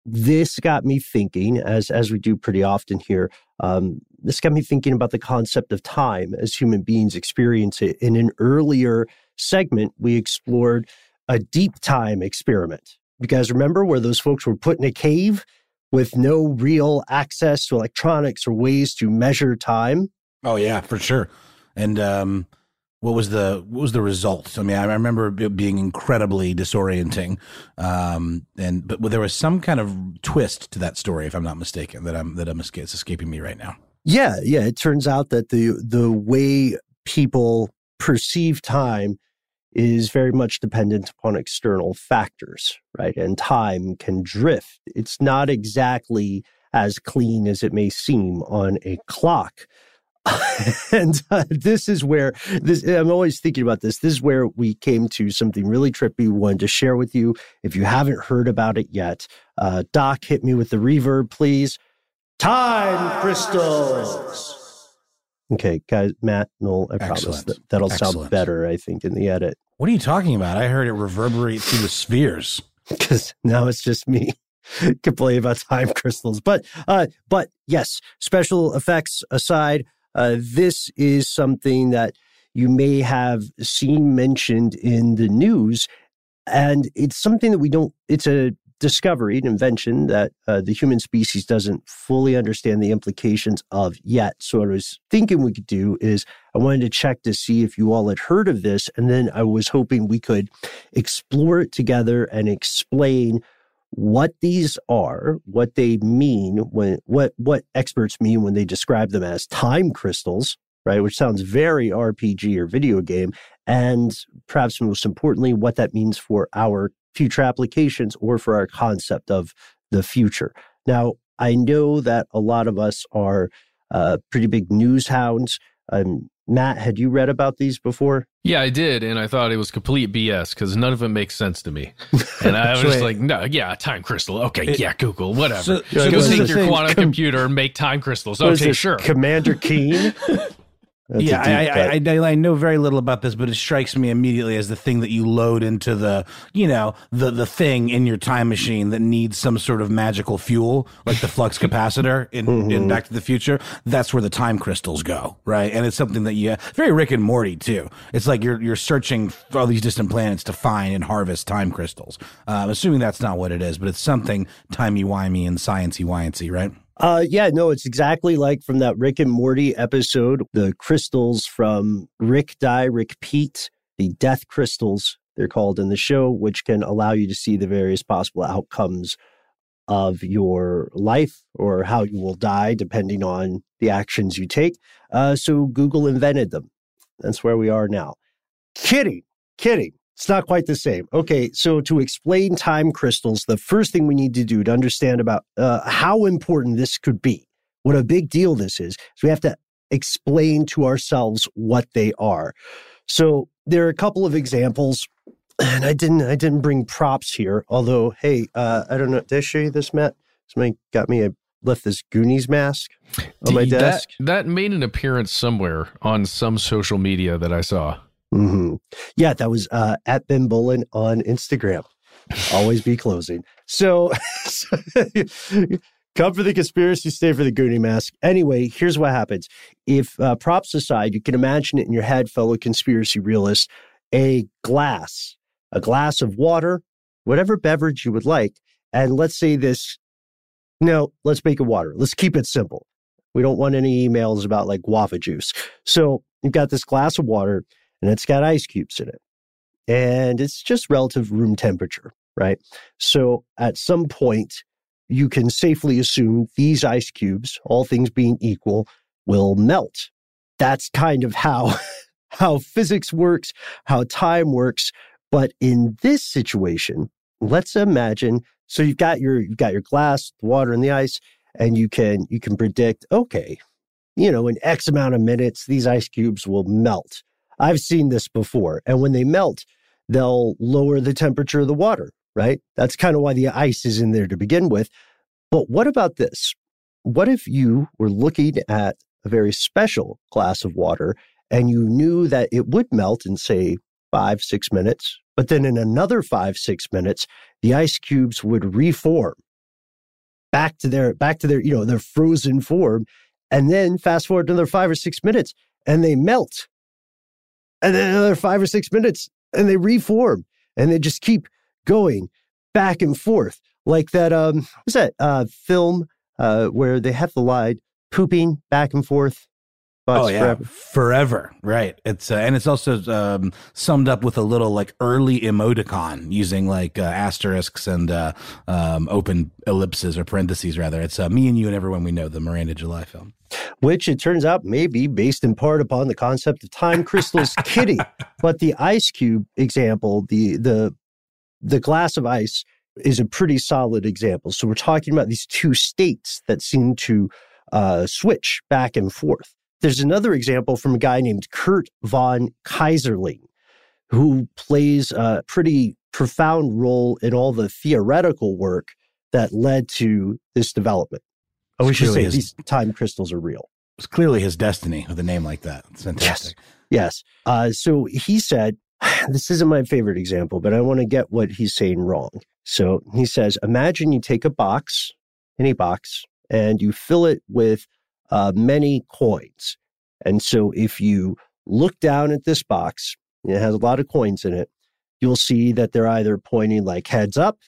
this got me thinking, as as we do pretty often here. Um, this got me thinking about the concept of time as human beings experience it. In an earlier segment, we explored a deep time experiment. You guys remember where those folks were put in a cave with no real access to electronics or ways to measure time? Oh yeah, for sure. And um, what was the what was the result? I mean, I remember it being incredibly disorienting. Um, and but there was some kind of twist to that story, if I'm not mistaken, that I'm that I'm it's escaping me right now. Yeah, yeah. It turns out that the the way people perceive time is very much dependent upon external factors, right? And time can drift. It's not exactly as clean as it may seem on a clock. and uh, this is where this I'm always thinking about this. This is where we came to something really trippy we wanted to share with you. If you haven't heard about it yet, uh, Doc, hit me with the reverb, please. Time crystals. Okay, guys, Matt, Noel, I promise that that'll sound better, I think, in the edit. What are you talking about? I heard it reverberate through the spheres. Because now it's just me complaining about time crystals. But uh, but yes, special effects aside, uh, this is something that you may have seen mentioned in the news. And it's something that we don't, it's a discovery, an invention that uh, the human species doesn't fully understand the implications of yet. So, what I was thinking we could do is I wanted to check to see if you all had heard of this. And then I was hoping we could explore it together and explain what these are, what they mean when what what experts mean when they describe them as time crystals, right? Which sounds very RPG or video game, and perhaps most importantly, what that means for our future applications or for our concept of the future. Now, I know that a lot of us are uh, pretty big news hounds. Um, Matt, had you read about these before? Yeah, I did, and I thought it was complete BS because none of it makes sense to me. And I was it- like, no, yeah, time crystal. Okay, It- yeah, Google, whatever. So- So, so go take your quantum com- computer and make time crystals. Okay, sure. Commander Keen. That's yeah, I. I, I, I know very little about this, but it strikes me immediately as the thing that you load into the, you know, the the thing in your time machine that needs some sort of magical fuel, like the flux capacitor in, Mm-hmm. in Back to the Future. That's where the time crystals go, right? And it's something that you very Rick and Morty too. It's like you're you're searching for all these distant planets to find and harvest time crystals. Uh, I'm assuming that's not what it is, but it's something timey wimey and sciencey wincy, right? Uh, yeah, no, it's exactly like from that Rick and Morty episode, the crystals from Rick Die, Rickpeat, the death crystals, they're called in the show, which can allow you to see the various possible outcomes of your life or how you will die, depending on the actions you take. Uh, so Google invented them. That's where we are now. Kidding, kidding. It's not quite the same. Okay, so to explain time crystals, the first thing we need to do to understand about uh, how important this could be, what a big deal this is, is we have to explain to ourselves what they are. So there are a couple of examples, and I didn't I didn't bring props here. Although, hey, uh, I don't know. Did I show you this, Matt? Somebody got me. I left this Goonies mask on my desk. That, that made an appearance somewhere on some social media that I saw. Mm-hmm. Yeah, that was uh, at Ben Bowlin on Instagram. Always be closing. So, come for the conspiracy, stay for the Goonie mask. Anyway, here's what happens. If uh, props aside, you can imagine it in your head, fellow conspiracy realists, a glass, a glass of water, whatever beverage you would like. And let's say this, no, let's make it water. Let's keep it simple. We don't want any emails about like guava juice. So you've got this glass of water and it's got ice cubes in it. And it's just relative room temperature, right? So at some point, you can safely assume these ice cubes, all things being equal, will melt. That's kind of how, how physics works, how time works. But in this situation, let's imagine so you've got your you've got your glass, the water and the ice, and you can you can predict, okay, you know, in X amount of minutes, these ice cubes will melt. I've seen this before. And when they melt, they'll lower the temperature of the water, right? That's kind of why the ice is in there to begin with. But what about this? What if you were looking at a very special glass of water and you knew that it would melt in, say, five, six minutes, but then in another five, six minutes, the ice cubes would reform back to their back to their, you know, their frozen form. And then fast forward another five or six minutes and they melt and then another five or six minutes and they reform and they just keep going back and forth like that um what's that uh film uh where they have the line pooping back and forth oh yeah. forever. forever. right. It's uh, and it's also um, summed up with a little like early emoticon using like uh, asterisks and uh, um, open ellipses or parentheses rather. It's uh, me and you and everyone we know the miranda july film. Which it turns out may be based in part upon the concept of time crystals kitty but the ice cube example the the the glass of ice is a pretty solid example. So we're talking about these two states that seem to uh, switch back and forth there's another example from a guy named Curt von Keyserlingk, who plays a pretty profound role in all the theoretical work that led to this development. Oh, we should say his, these time crystals are real. It's clearly his destiny with a name like that. It's fantastic. Yes. yes. Uh, so he said, this isn't my favorite example, but I want to get what he's saying wrong. So he says, imagine you take a box, any box, and you fill it with uh, many coins. And so if you look down at this box, it has a lot of coins in it, you'll see that they're either pointing like heads up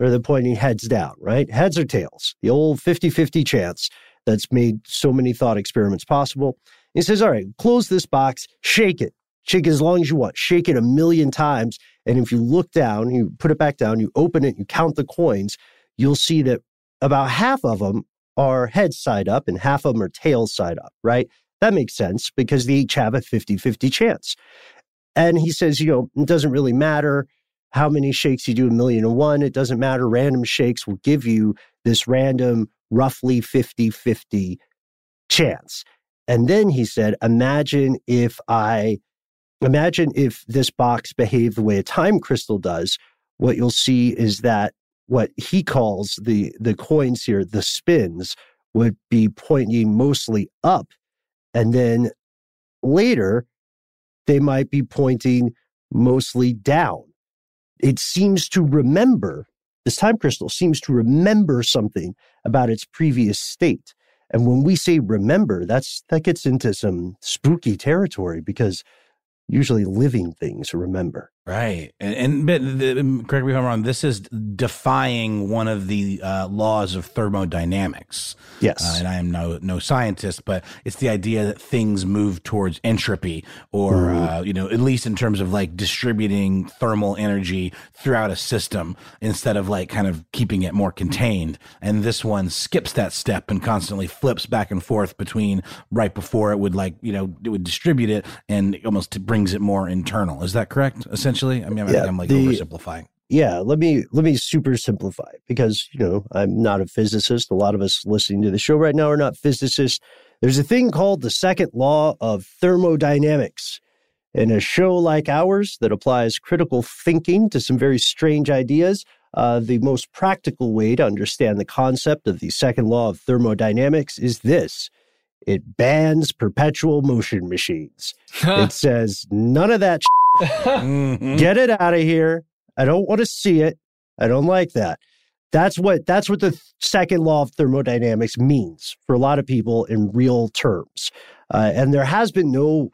or they're pointing heads down, right? Heads or tails, the old 50 50 chance that's made so many thought experiments possible. He says, All right, close this box, shake it, shake it as long as you want, shake it a million times. And if you look down, you put it back down, you open it, you count the coins, you'll see that about half of them are heads side up and half of them are tails side up, right? That makes sense because they each have a 50 50 chance. And he says, you know, it doesn't really matter how many shakes you do, a million and one. It doesn't matter. Random shakes will give you this random, roughly 50 50 chance. And then he said, imagine if I, imagine if this box behaved the way a time crystal does. What you'll see is that what he calls the the coins here, the spins, would be pointing mostly up. And then later, they might be pointing mostly down. It seems to remember, this time crystal seems to remember something about its previous state. And when we say remember, that's that gets into some spooky territory because usually living things, remember. Right. And, and the, um, correct me if I'm wrong, this is defying one of the uh, laws of thermodynamics. Yes. Uh, and I am no no scientist, but it's the idea that things move towards entropy or Mhm. uh, you know, at least in terms of like distributing thermal energy throughout a system instead of like kind of keeping it more contained. And this one skips that step and constantly flips back and forth between right before it would like, you know, it would distribute it and almost brings it more internal. Is that correct? Essentially? I mean, I yeah, I'm like the- oversimplifying. Yeah, let me let me super simplify because you know I'm not a physicist. A lot of us listening to the show right now are not physicists. There's a thing called the second law of thermodynamics. In a show like ours that applies critical thinking to some very strange ideas, uh, the most practical way to understand the concept of the second law of thermodynamics is this it bans perpetual motion machines. it says none of that Mhm. get it out of here. I don't want to see it. I don't like that. That's what that's what the second law of thermodynamics means for a lot of people in real terms. Uh, and there has been no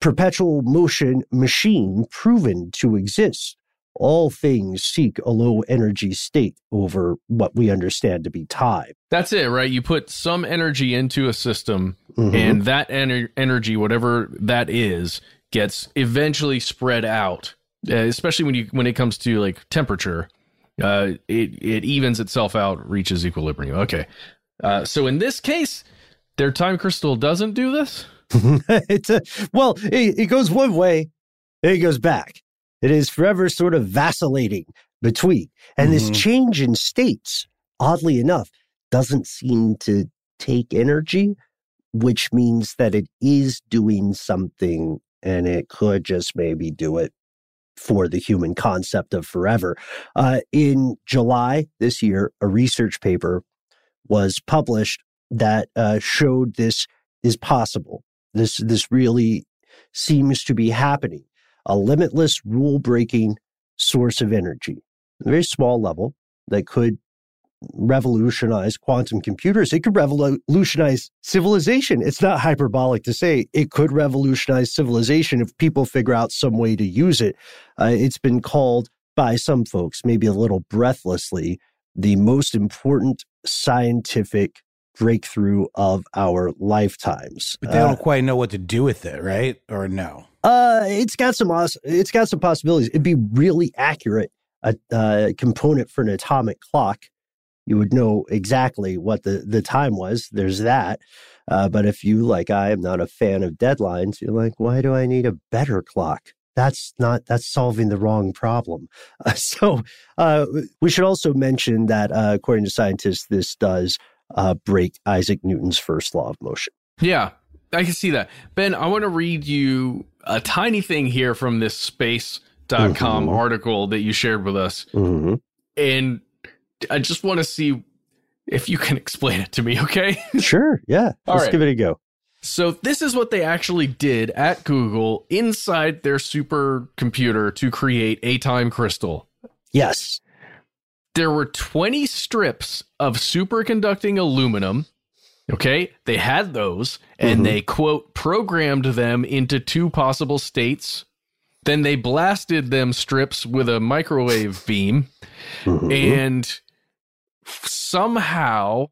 perpetual motion machine proven to exist. All things seek a low energy state over what we understand to be time. That's it, right? You put some energy into a system, Mhm. and that ener- energy, whatever that is, gets eventually spread out. Uh, especially when you when it comes to like temperature, uh, it it evens itself out, reaches equilibrium. Okay, uh, so in this case, their time crystal doesn't do this. it's a well, it, it goes one way, it goes back. It is forever sort of vacillating between. And this Mhm. change in states, oddly enough, doesn't seem to take energy, which means that it is doing something and it could just maybe do it for the human concept of forever. Uh, in July this year, a research paper was published that uh, showed this is possible. This this really seems to be happening. A limitless rule breaking source of energy, a very small level that could revolutionize quantum computers. It could revolutionize civilization. It's not hyperbolic to say it could revolutionize civilization if people figure out some way to use it. Uh, it's been called by some folks, maybe a little breathlessly, the most important scientific breakthrough of our lifetimes. But they Uh, don't quite know what to do with it, right? Or no? uh, it's got some it's got some possibilities. It'd be really accurate. A uh, component for an atomic clock, you would know exactly what the the time was. There's that. Uh, but if you like, I am not a fan of deadlines. You're like, why do I need a better clock? That's not that's solving the wrong problem. Uh, so uh, we should also mention that uh, according to scientists, this does uh, break Isaac Newton's first law of motion. Yeah, I can see that. Ben, I want to read you a tiny thing here from this space.com Mhm. article that you shared with us. Mm-hmm. And I just want to see if you can explain it to me, okay? Sure. Yeah. All Let's right. give it a go. So, this is what they actually did at Google inside their supercomputer to create a time crystal. Yes. There were 20 strips of superconducting aluminum. Okay. They had those and Mhm. they, quote, programmed them into two possible states. Then they blasted them strips with a microwave beam Mhm. and somehow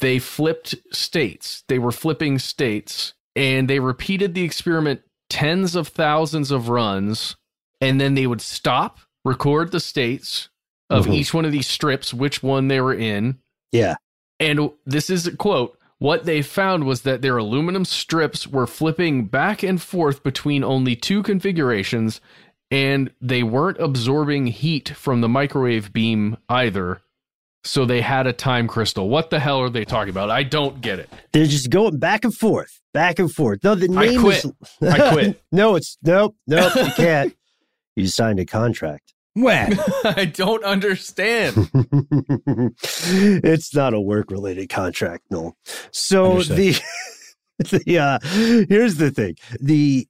they flipped states. They were flipping states and they repeated the experiment tens of thousands of runs and then they would stop, record the states of Mhm. each one of these strips, which one they were in. Yeah. And this is a quote. What they found was that their aluminum strips were flipping back and forth between only two configurations, and they weren't absorbing heat from the microwave beam either. So they had a time crystal. What the hell are they talking about? I don't get it. They're just going back and forth, back and forth. No, the name I quit. is. I quit. no, it's nope, nope. You can't. you signed a contract. When? I don't understand. it's not a work-related contract, no. So Understood. the the uh, here's the thing the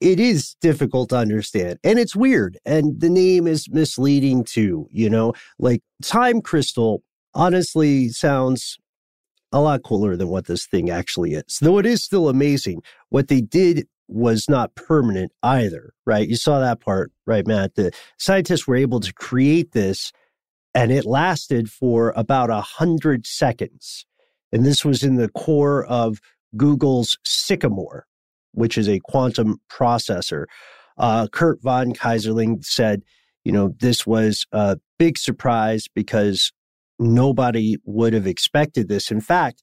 it is difficult to understand and it's weird and the name is misleading too you know like time crystal honestly sounds a lot cooler than what this thing actually is though it is still amazing what they did was not permanent either, right? You saw that part, right, Matt? The scientists were able to create this and it lasted for about a hundred seconds. And this was in the core of Google's Sycamore, which is a quantum processor. Uh, Curt von Keyserlingk said, you know, this was a big surprise because nobody would have expected this. In fact,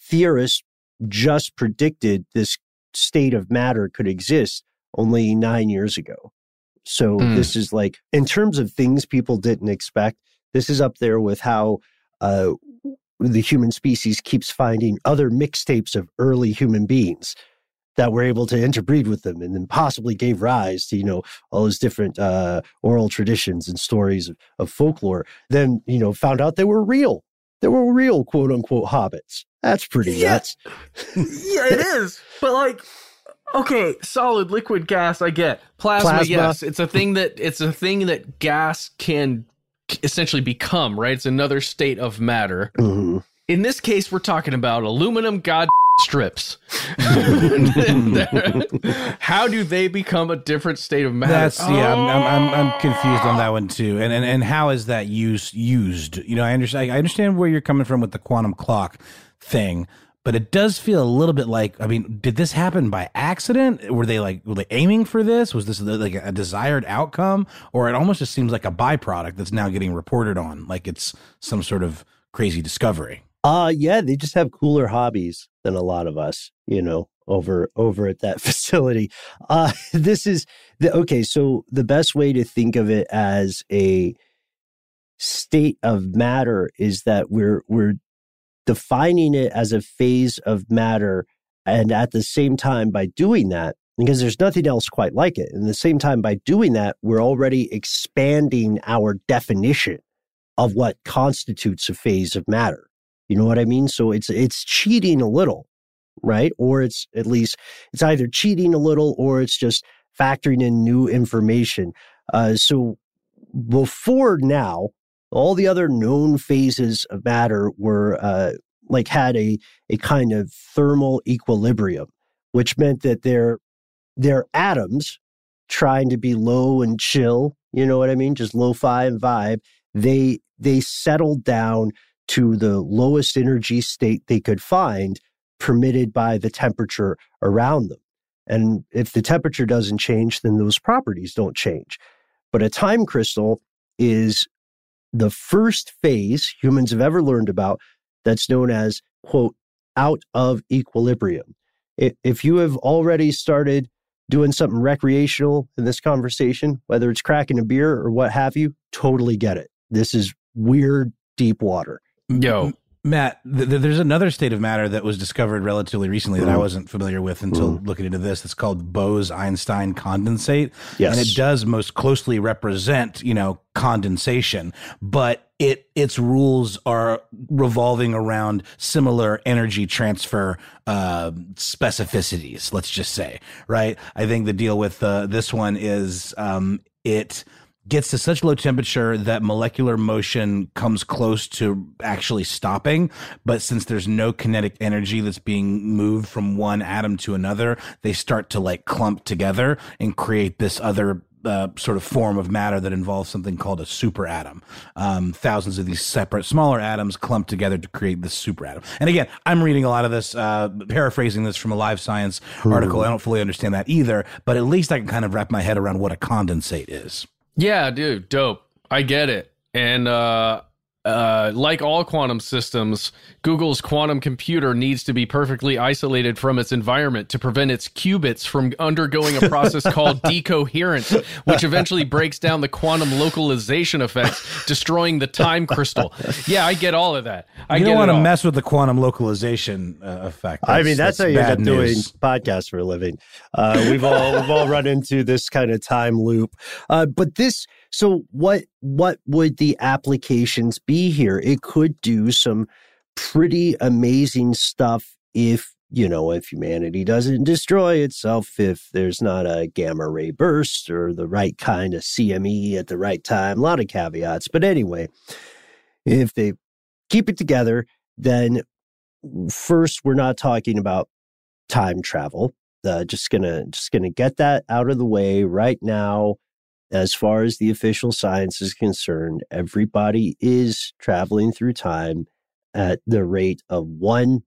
theorists just predicted this state of matter could exist only nine years ago. So mm. this is like, in terms of things people didn't expect, this is up there with how uh, the human species keeps finding other mixtapes of early human beings that were able to interbreed with them and then possibly gave rise to, you know, all those different uh, oral traditions and stories of, of folklore. Then, you know, found out they were real. They were real quote unquote hobbits. That's pretty yeah. nuts. yeah, it is. But like, okay, solid liquid gas, I get. Plasma, Plasma, yes. It's a thing that it's a thing that gas can essentially become, right? It's another state of matter. Mm-hmm. In this case, we're talking about aluminum god strips. How do they become a different state of matter? That's yeah. I'm, I'm, I'm confused on that one too. And and and how is that use used? You know, I understand. I understand where you're coming from with the quantum clock thing, but it does feel a little bit like I mean, did this happen by accident? Were they like were they aiming for this? Was this like a desired outcome, or it almost just seems like a byproduct that's now getting reported on, like it's some sort of crazy discovery? Uh yeah, they just have cooler hobbies than a lot of us, you know, over over at that facility. Uh this is the okay, so the best way to think of it as a state of matter is that we're we're defining it as a phase of matter. And at the same time, by doing that, because there's nothing else quite like it, and at the same time, by doing that, we're already expanding our definition of what constitutes a phase of matter. You know what I mean? So it's it's cheating a little, right? Or it's at least it's either cheating a little or it's just factoring in new information. Uh, so before now, all the other known phases of matter were uh, like had a a kind of thermal equilibrium, which meant that they're they're atoms trying to be low and chill. You know what I mean? Just lo-fi and vibe. They they settled down to the lowest energy state they could find, permitted by the temperature around them. And if the temperature doesn't change, then those properties don't change. But a time crystal is the first phase humans have ever learned about that's known as, quote, out of equilibrium. If you have already started doing something recreational in this conversation, whether it's cracking a beer or what have you, totally get it. This is weird, deep water. Yo, Matt, th- th- there's another state of matter that was discovered relatively recently that I mm-hmm. wasn't familiar with until mm. looking into this. It's called Bose-Einstein condensate, yes. and it does most closely represent, you know, condensation, but it its rules are revolving around similar energy transfer uh, specificities. Let's just say, right? I think the deal with uh, this one is um, it gets to such low temperature that molecular motion comes close to actually stopping. But since there's no kinetic energy that's being moved from one atom to another, they start to like clump together and create this other uh, sort of form of matter that involves something called a superatom. Um, thousands of these separate, smaller atoms clump together to create this superatom. And again, I'm reading a lot of this, uh, paraphrasing this from a live science article. I don't fully understand that either, but at least I can kind of wrap my head around what a condensate is. Yeah, dude, dope. I get it. And uh uh, like all quantum systems, Google's quantum computer needs to be perfectly isolated from its environment to prevent its qubits from undergoing a process called decoherence, which eventually breaks down the quantum localization effects, destroying the time crystal. Yeah, I get all of that. I you don't want to mess with the quantum localization uh, effect. That's, I mean, that's, that's how you end up doing podcasts for a living. Uh, we've all we've all run into this kind of time loop, uh, but this so what what would the applications be here? It could do some pretty amazing stuff if you know, if humanity doesn't destroy itself, if there's not a gamma ray burst or the right kind of CME at the right time, a lot of caveats. But anyway, if they keep it together, then first, we're not talking about time travel. uh, just gonna just gonna get that out of the way right now. As far as the official science is concerned, everybody is traveling through time at the rate of one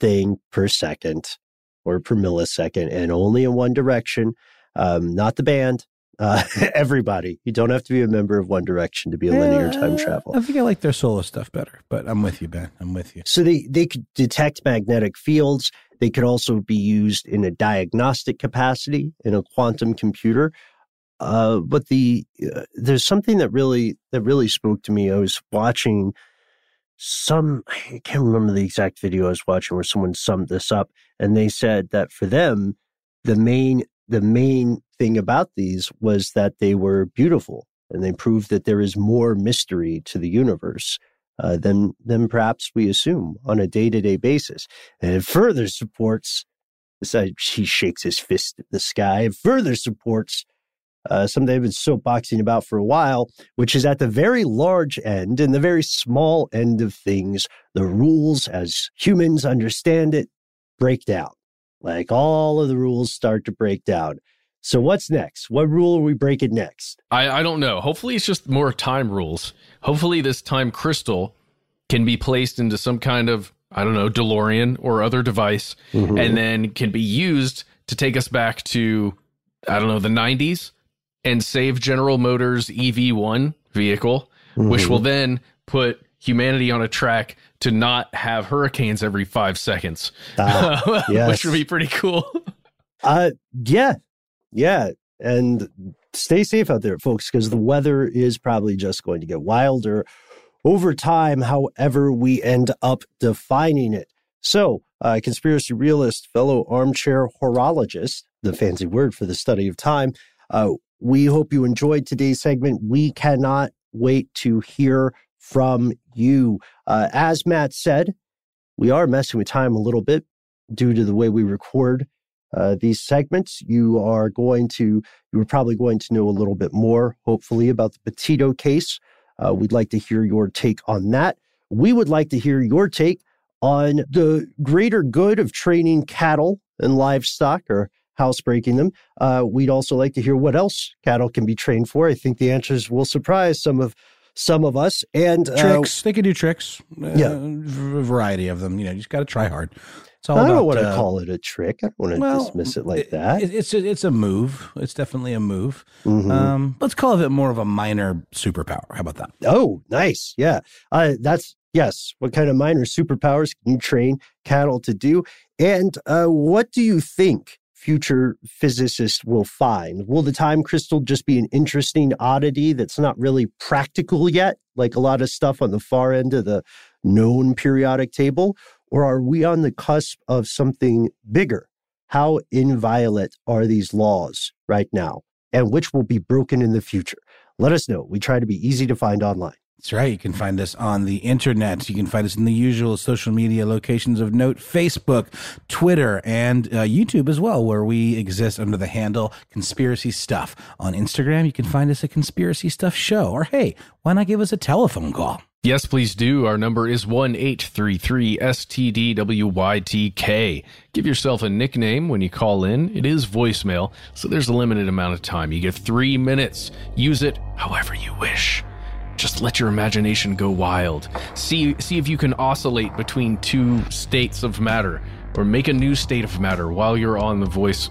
thing per second or per millisecond, and only in one direction. Um, not the band, uh, everybody. You don't have to be a member of One Direction to be a linear time traveler. I think I like their solo stuff better, but I'm with you, Ben. I'm with you. So they, they could detect magnetic fields. They could also be used in a diagnostic capacity in a quantum computer. Uh, but the uh, there's something that really that really spoke to me. I was watching some I can't remember the exact video I was watching where someone summed this up, and they said that for them, the main the main thing about these was that they were beautiful and they proved that there is more mystery to the universe uh, than than perhaps we assume on a day to day basis. And it further supports. He shakes his fist at the sky. It further supports uh, something I've been soapboxing about for a while, which is at the very large end and the very small end of things, the rules as humans understand it break down. Like all of the rules start to break down. So what's next? What rule are we breaking next? I, I don't know. Hopefully it's just more time rules. Hopefully this time crystal can be placed into some kind of, I don't know, DeLorean or other device mm-hmm. and then can be used to take us back to, I don't know, the 90s and save General Motors EV1 vehicle, mm-hmm. which will then put humanity on a track to not have hurricanes every five seconds, uh, yes. which would be pretty cool. uh, yeah, yeah, and stay safe out there, folks, because the weather is probably just going to get wilder over time. However, we end up defining it. So, uh, conspiracy realist, fellow armchair horologist, the fancy word for the study of time. Uh, we hope you enjoyed today's segment. We cannot wait to hear from you. Uh, as Matt said, we are messing with time a little bit due to the way we record uh, these segments. You are going to, you are probably going to know a little bit more, hopefully, about the Petito case. Uh, we'd like to hear your take on that. We would like to hear your take on the greater good of training cattle and livestock or housebreaking them. Uh, we'd also like to hear what else cattle can be trained for. I think the answers will surprise some of some of us. And uh, tricks, they can do tricks. Uh, yeah, a variety of them. You know, you just got to try hard. It's all I don't want to uh, call it a trick. I don't want to well, dismiss it like that. It, it's a, it's a move. It's definitely a move. Mm-hmm. Um, let's call it more of a minor superpower. How about that? Oh, nice. Yeah, uh, that's yes. What kind of minor superpowers can you train cattle to do? And uh, what do you think future physicists will find? Will the time crystal just be an interesting oddity that's not really practical yet, like a lot of stuff on the far end of the known periodic table? Or are we on the cusp of something bigger? How inviolate are these laws right now, and which will be broken in the future? Let us know. We try to be easy to find online. That's right. You can find us on the internet. You can find us in the usual social media locations of note Facebook, Twitter, and uh, YouTube as well, where we exist under the handle Conspiracy Stuff. On Instagram, you can find us at Conspiracy Stuff Show. Or hey, why not give us a telephone call? Yes, please do. Our number is 1 833 STDWYTK. Give yourself a nickname when you call in. It is voicemail, so there's a limited amount of time. You get three minutes. Use it however you wish. Just let your imagination go wild. See, see if you can oscillate between two states of matter or make a new state of matter while you're on the voice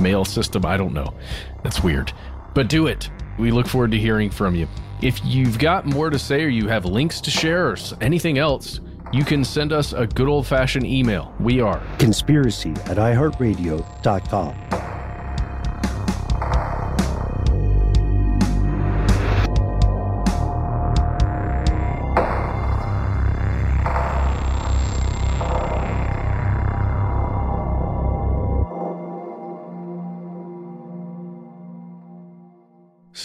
mail system. I don't know. That's weird. But do it. We look forward to hearing from you. If you've got more to say or you have links to share or anything else, you can send us a good old fashioned email. We are conspiracy at iheartradio.com.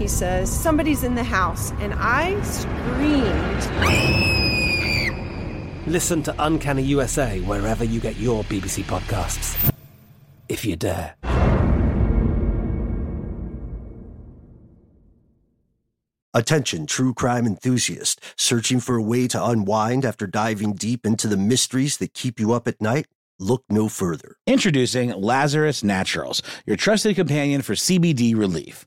He says, Somebody's in the house. And I screamed. Listen to Uncanny USA wherever you get your BBC podcasts, if you dare. Attention, true crime enthusiast. Searching for a way to unwind after diving deep into the mysteries that keep you up at night? Look no further. Introducing Lazarus Naturals, your trusted companion for CBD relief.